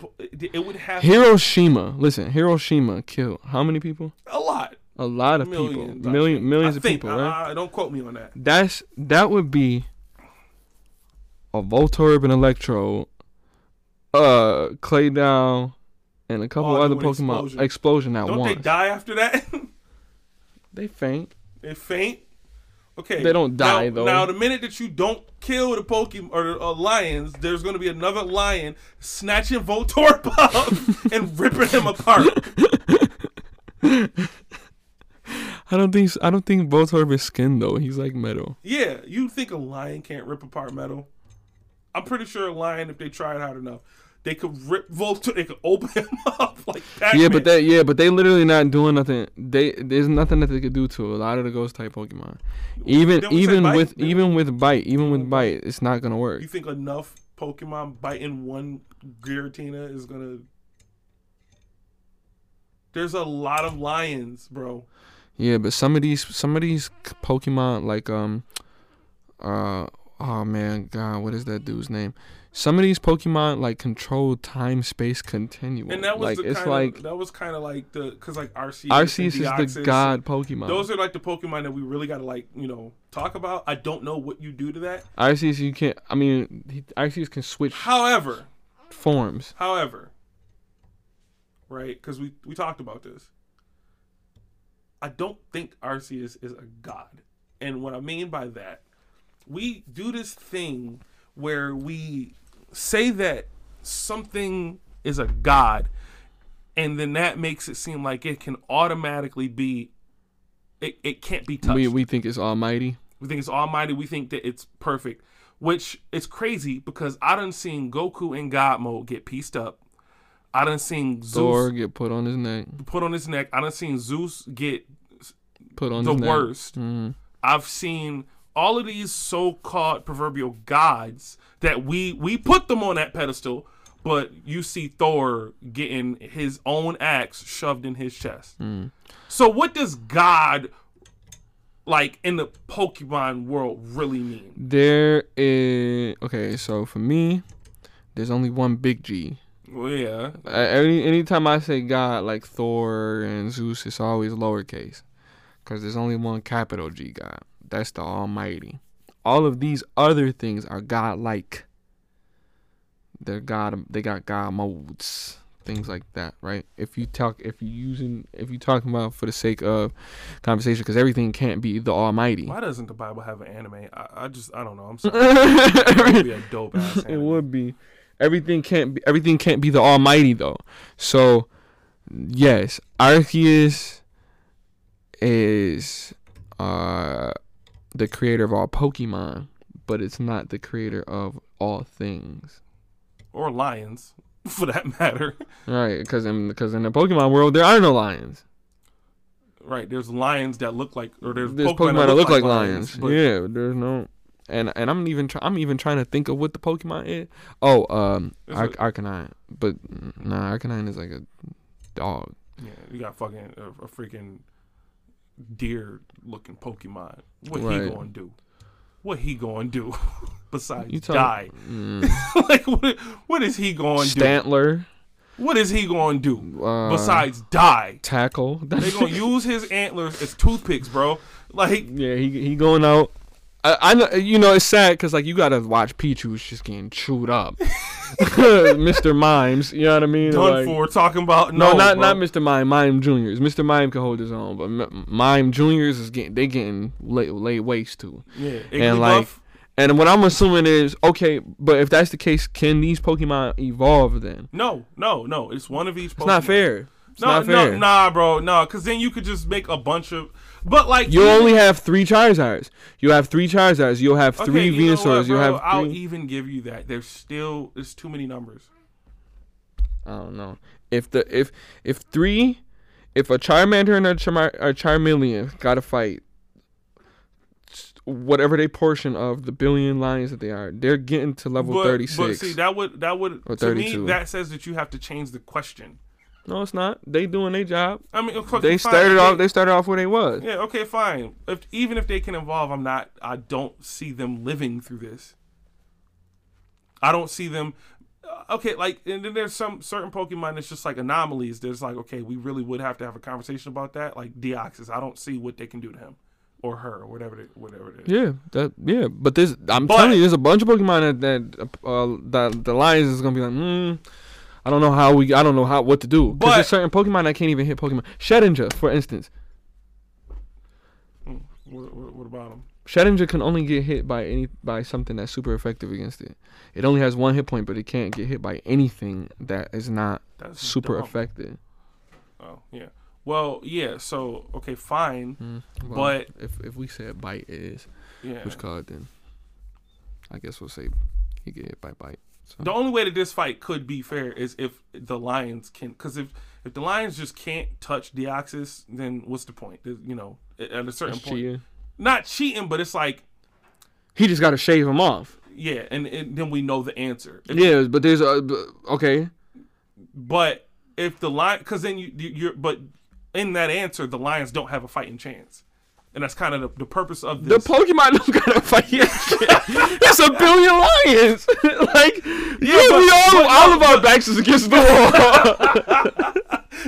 it would have Hiroshima, listen, Hiroshima killed how many people? a lot, A lot of millions, people, I millions I of think, people, right? Uh, don't quote me on that. That's that would be a Voltorb and Electro, uh, Claydol, and a couple All other Pokemon explosion. explosion, at Don't once. they die after that? They faint. they faint. Okay. They don't die, now, though. Now, the minute that you don't kill the Pokemon or the uh, lions, there's going to be another lion snatching Voltorb up and ripping him apart. I don't think I don't think Voltorb is skin though. He's like metal. Yeah, you think a lion can't rip apart metal? I'm pretty sure a lion, if they tried hard enough, They could rip Voltorb. They could open him up like that. Yeah, but that yeah, but they literally not doing nothing. They there's nothing that they could do to a lot of the ghost type Pokemon. Even Then we say even bite, with then- even with bite, even with Mm. bite, it's not gonna work. You think enough Pokemon biting one Giratina is gonna? There's a lot of lions, bro. Yeah, but some of these some of these Pokemon like um uh oh man, god, what is that dude's name? Some of these Pokemon like control time space continuum. And that was like the it's kind like that was kind of like the because like Arceus, Arceus is the god Pokemon. Those are like the Pokemon that we really got to like you know talk about. I don't know what you do to that. Arceus you can't I mean he, Arceus can switch However, forms. However, right? Because we we talked about this. I don't think Arceus is a god, and what I mean by that, we do this thing where we say that something is a god, and then that makes it seem like it can automatically be. It, it can't be touched. We we think it's almighty. We think it's almighty. We think that it's perfect, which is crazy because I done seen Goku in God mode get pieced up. I done seen Zeus Thor get put on his neck. put on his neck. I done seen Zeus get Put on the his neck. worst. Mhm. I've seen all of these so-called proverbial gods that we we put them on that pedestal, but you see Thor getting his own axe shoved in his chest. Mm. So what does God like in the Pokemon world really mean? There is okay. So for me, there's only one big G. Well, yeah, Any anytime I say God, like Thor and Zeus, it's always lowercase, because there's only one capital G God. That's the Almighty. All of these other things are God-like. They're God. They got God modes, things like that, right? If you talk, if you using, if you talking about for the sake of conversation, because everything can't be the Almighty. why doesn't the Bible have an anime? I, I just I don't know. I'm sorry. That would be a dope ass. it would be everything can't be everything can't be the almighty though so yes arceus is uh the creator of all pokemon but it's not the creator of all things or lions, for that matter. right because in because in the pokemon world there are no lions Right? There's lions that look like, or there's, there's Pokemon, pokemon, that look like lions, but yeah there's no and and i'm even try, i'm even trying to think of what the pokemon is oh um Ar- a- arcanine but nah arcanine is like a dog Yeah, you got fucking a, a freaking deer looking Pokemon. What he going to do? What he going to do besides You talk- die? Mm. like what? What is he going to do? Stantler. What is he going to do Uh, besides die? tackle. They gonna use his antlers as toothpicks, bro. Like yeah, he he going out. I, I know you know it's sad because like you gotta watch Pichu's just getting chewed up, Mr. Mimes. You know what I mean? done Like- for talking about No, no, not bro. not Mr. Mime. Mime Juniors. Mr. Mime can hold his own, but M- Mime Juniors is getting they getting laid, late waste to. Yeah, And, Igglybuff, like, And what I'm assuming is okay, but if that's the case, can these Pokemon evolve then? no, no, no. It's one of each. It's not fair. It's no, not fair. no, nah, bro, no, because then you could just make a bunch of. But like You only have three Charizards. You have three Charizards. You'll have Okay, three you know Venusaurs. you bro? have I'll even give you that. There's still there's too many numbers. I don't know. If the if if three, if a Charmander and a, Charmar, a Charmeleon got to fight, whatever they portion of the billion lions that they are, they're getting to level thirty six. But see, that would that would to me that says that you have to change the question. No, it's not. They doing their job. I mean, of course, They started they- off. They started off where they was. Yeah, okay, fine. If even if they can evolve, I'm not. I don't see them living through this. I don't see them. uh, Okay, like and then there's some certain Pokemon that's just like anomalies. There's like okay, we really would have to have a conversation about that. Like Deoxys, I don't see what they can do to him or her or whatever, it, whatever it is. Yeah, that yeah. But this, I'm But- telling you, there's a bunch of Pokemon that that uh, that the lions is gonna be like, hmm. I don't know how we. I don't know how what to do. Because there's certain Pokemon that can't even hit Pokemon. Shedinja, for instance. Mm, What, what, what about them? Shedinja can only get hit by any by something that's super effective against it. It only has one hit point, but it can't get hit by anything that is not That's super dumb. effective. Oh yeah. Well, yeah. So okay, fine. Mm, well, But- if if we said bite is Yeah. which card then? I guess we'll say he get hit by bite. The only way that this fight could be fair is if the Lions can, because if if the Lions just can't touch Deoxys, then what's the point? You know, at a certain That's point, cheating. not cheating, but it's like, He just got to shave him off. yeah, and, and then we know the answer. If- Yeah, but there's a okay. But if the lion, because then you- you're, but in that answer, the Lions don't have a fighting chance, and that's kind of the, the purpose of The. Pokemon don't gotta fight yet. It's a billion lions. like yeah, but- we all but- all of our backs is against the wall.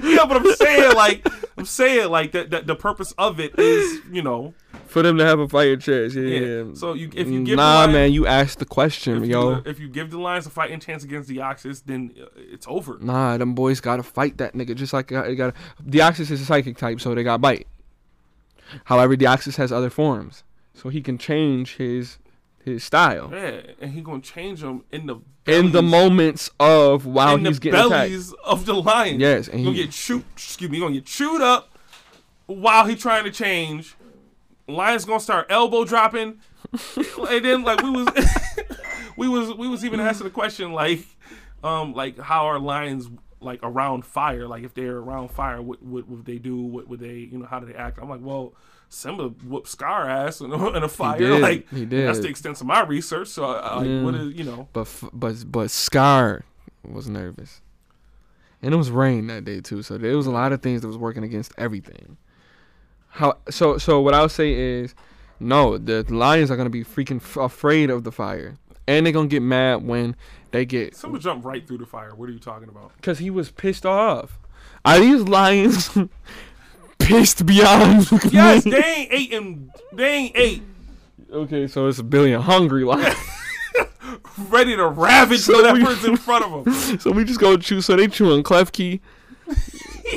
yeah, but I'm saying like I'm saying like that, that the purpose of it is you know For them to have a fighting chance. Yeah. yeah. So you if you give nah, the Lions, man, you asked the question, if yo. you, if you give the Lions a fighting chance against Deoxys, then uh, it's over. Nah, them boys gotta fight that nigga. Just like got Deoxys is a psychic type, so they got bite. However, Deoxys has other forms, so he can change his his style Yeah, and he gonna change them in the in the moments of while in he's the getting attacked. bellies of the lion. Yes, and He's gonna get chewed. Excuse me, he gonna get chewed up while he trying to change. Lion's gonna start elbow dropping, and then like we was, we was, we was even asking the question like, um, like how are lions like around fire? Like if they're around fire, what, what would they do? What would they, you know, how do they act? I'm like, well. Simba whooped Scar ass in a, in a fire. did, Like he did. that's the extent of my research. So, I, I, Yeah. what is you know? But but but Scar was nervous, and it was rain that day too. So there was a lot of things that was working against everything. How so? So what I'll say is, no, the lions are gonna be freaking f- afraid of the fire, and they're gonna get mad when they get someone jumped right through the fire. What are you talking about? because he was pissed off. Are these lions pissed beyond? Yes, they ain't ate and they ain't ate. Okay, so it's a billion hungry lions. Ready to ravage So we- whatever's in front of them. so we just go chew. So they chewing Klefki.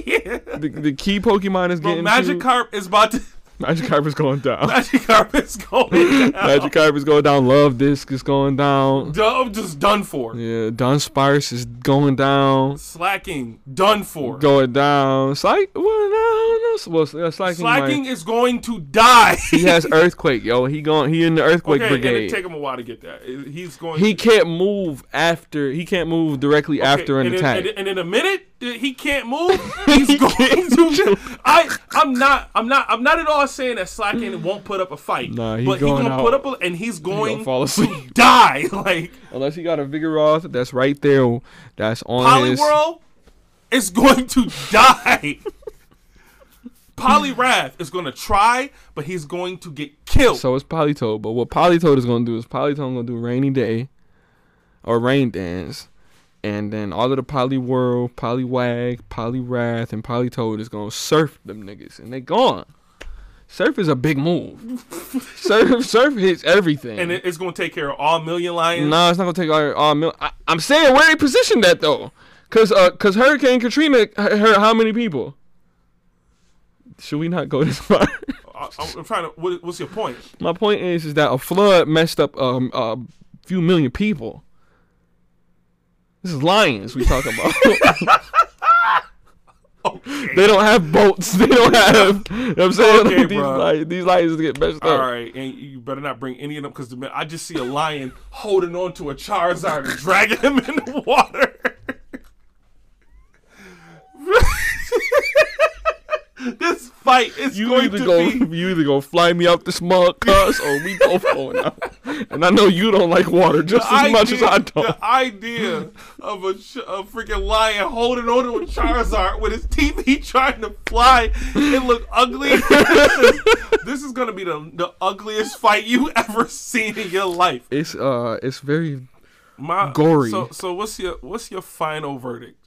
yeah. The, the key Pokemon is Bro, getting Magic chewed. Carp is about to. Magikarp is going down. Magikarp is going down. Magikarp is going down. Luvdisc is going down. Done, just done for. Yeah, Dunsparce is going down. Slaking, done for. Going down. Slack. Well, no, no. Well, slacking. Slaking is going to die. he has earthquake, yo. He going. He in the earthquake okay, brigade. it take him a while to get that. He's going. he can't move after. He can't move directly Okay, after an and attack. and, and in a minute he can't move, he's going to. I I'm not I'm not I'm not at all saying that Slaking won't put up a fight. Nah, he but going he's gonna out. put up a, and he's going fall to asleep. die. Like Unless he got a Vigoroth that's right there. That's on his. Poliwhirl is going to die. Poliwrath is going to try, but he's going to get killed. So it's Politoed. But what Politoed is gonna do is Politoed gonna do Rainy Day, or Rain Dance, and then all of the Poliwhirl, Poliwag, Poliwrath, and Politoed is gonna surf them niggas, and they gone. Surf is a big move. surf, surf hits everything. and it's going to take care of all million lions. no, it's not gonna take all. all mil- I, I'm saying where they positioned that though, cause uh, cause Hurricane Katrina hurt how many people? Should we not go this far? I, I'm trying to. What, what's your point? My point is, is that a flood messed up um, a few million people. This is lions we talking about. Okay. they don't have boats. They don't have. You know what I'm saying Okay, these, lions, these lions get messed All up. right, and you better not bring any of them because I just see a lion holding on to a Charizard and dragging him in the water. This fight is You going either to go, be. you either go fly me out this smog, cuz, or we both going out. And I know you don't like water just as much as I don't. The idea of a, a freaking lion holding on to a Charizard with his teeth, he trying to fly. It look ugly. this, is, this is gonna be the, the ugliest fight you ever seen in your life. It's uh, it's very My, Gory. So, so what's your what's your final verdict?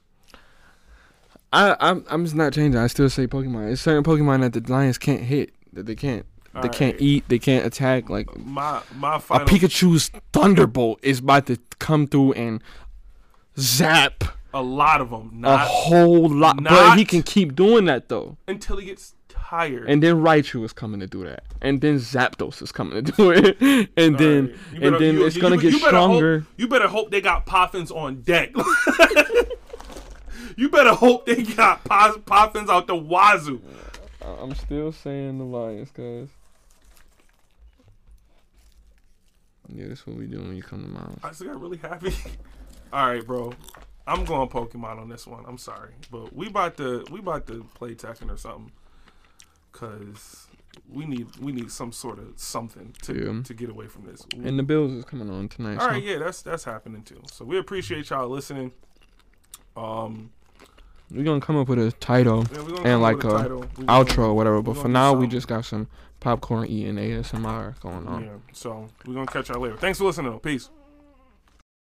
I, I'm I'm just not changing. I still say Pokemon. It's certain Pokemon that the Lions can't hit. That they can't. They Alright. can't eat. They can't attack. Like My my a final. Pikachu's Thunderbolt is about to come through and zap a lot of them, a whole lot. but he can keep doing that though. until he gets tired. And then Raichu is coming to do that. And then Zapdos is coming to do it. And All then right. You and then you- it's you- gonna you- get you better hope- stronger. you better hope they got Poffins on deck. you better hope they got Pof- Poffins out the wazoo. I'm still saying the Lions, guys. Yeah, that's what we do when you come to Miles. I just got really happy. All right, bro. I'm going Pokemon on this one. I'm sorry, but we about to we about to play Tekken or something, cause we need we need some sort of something to Yeah. to get away from this. And the Bills is coming on tonight. All so right, yeah, that's that's happening too. So we appreciate y'all listening. Um, We're gonna come up with a title, yeah, And like a title. Outro, or whatever. But for now, we just got some popcorn eating ASMR going on. Yeah. So we're gonna catch y'all later. Thanks for listening. though. Peace.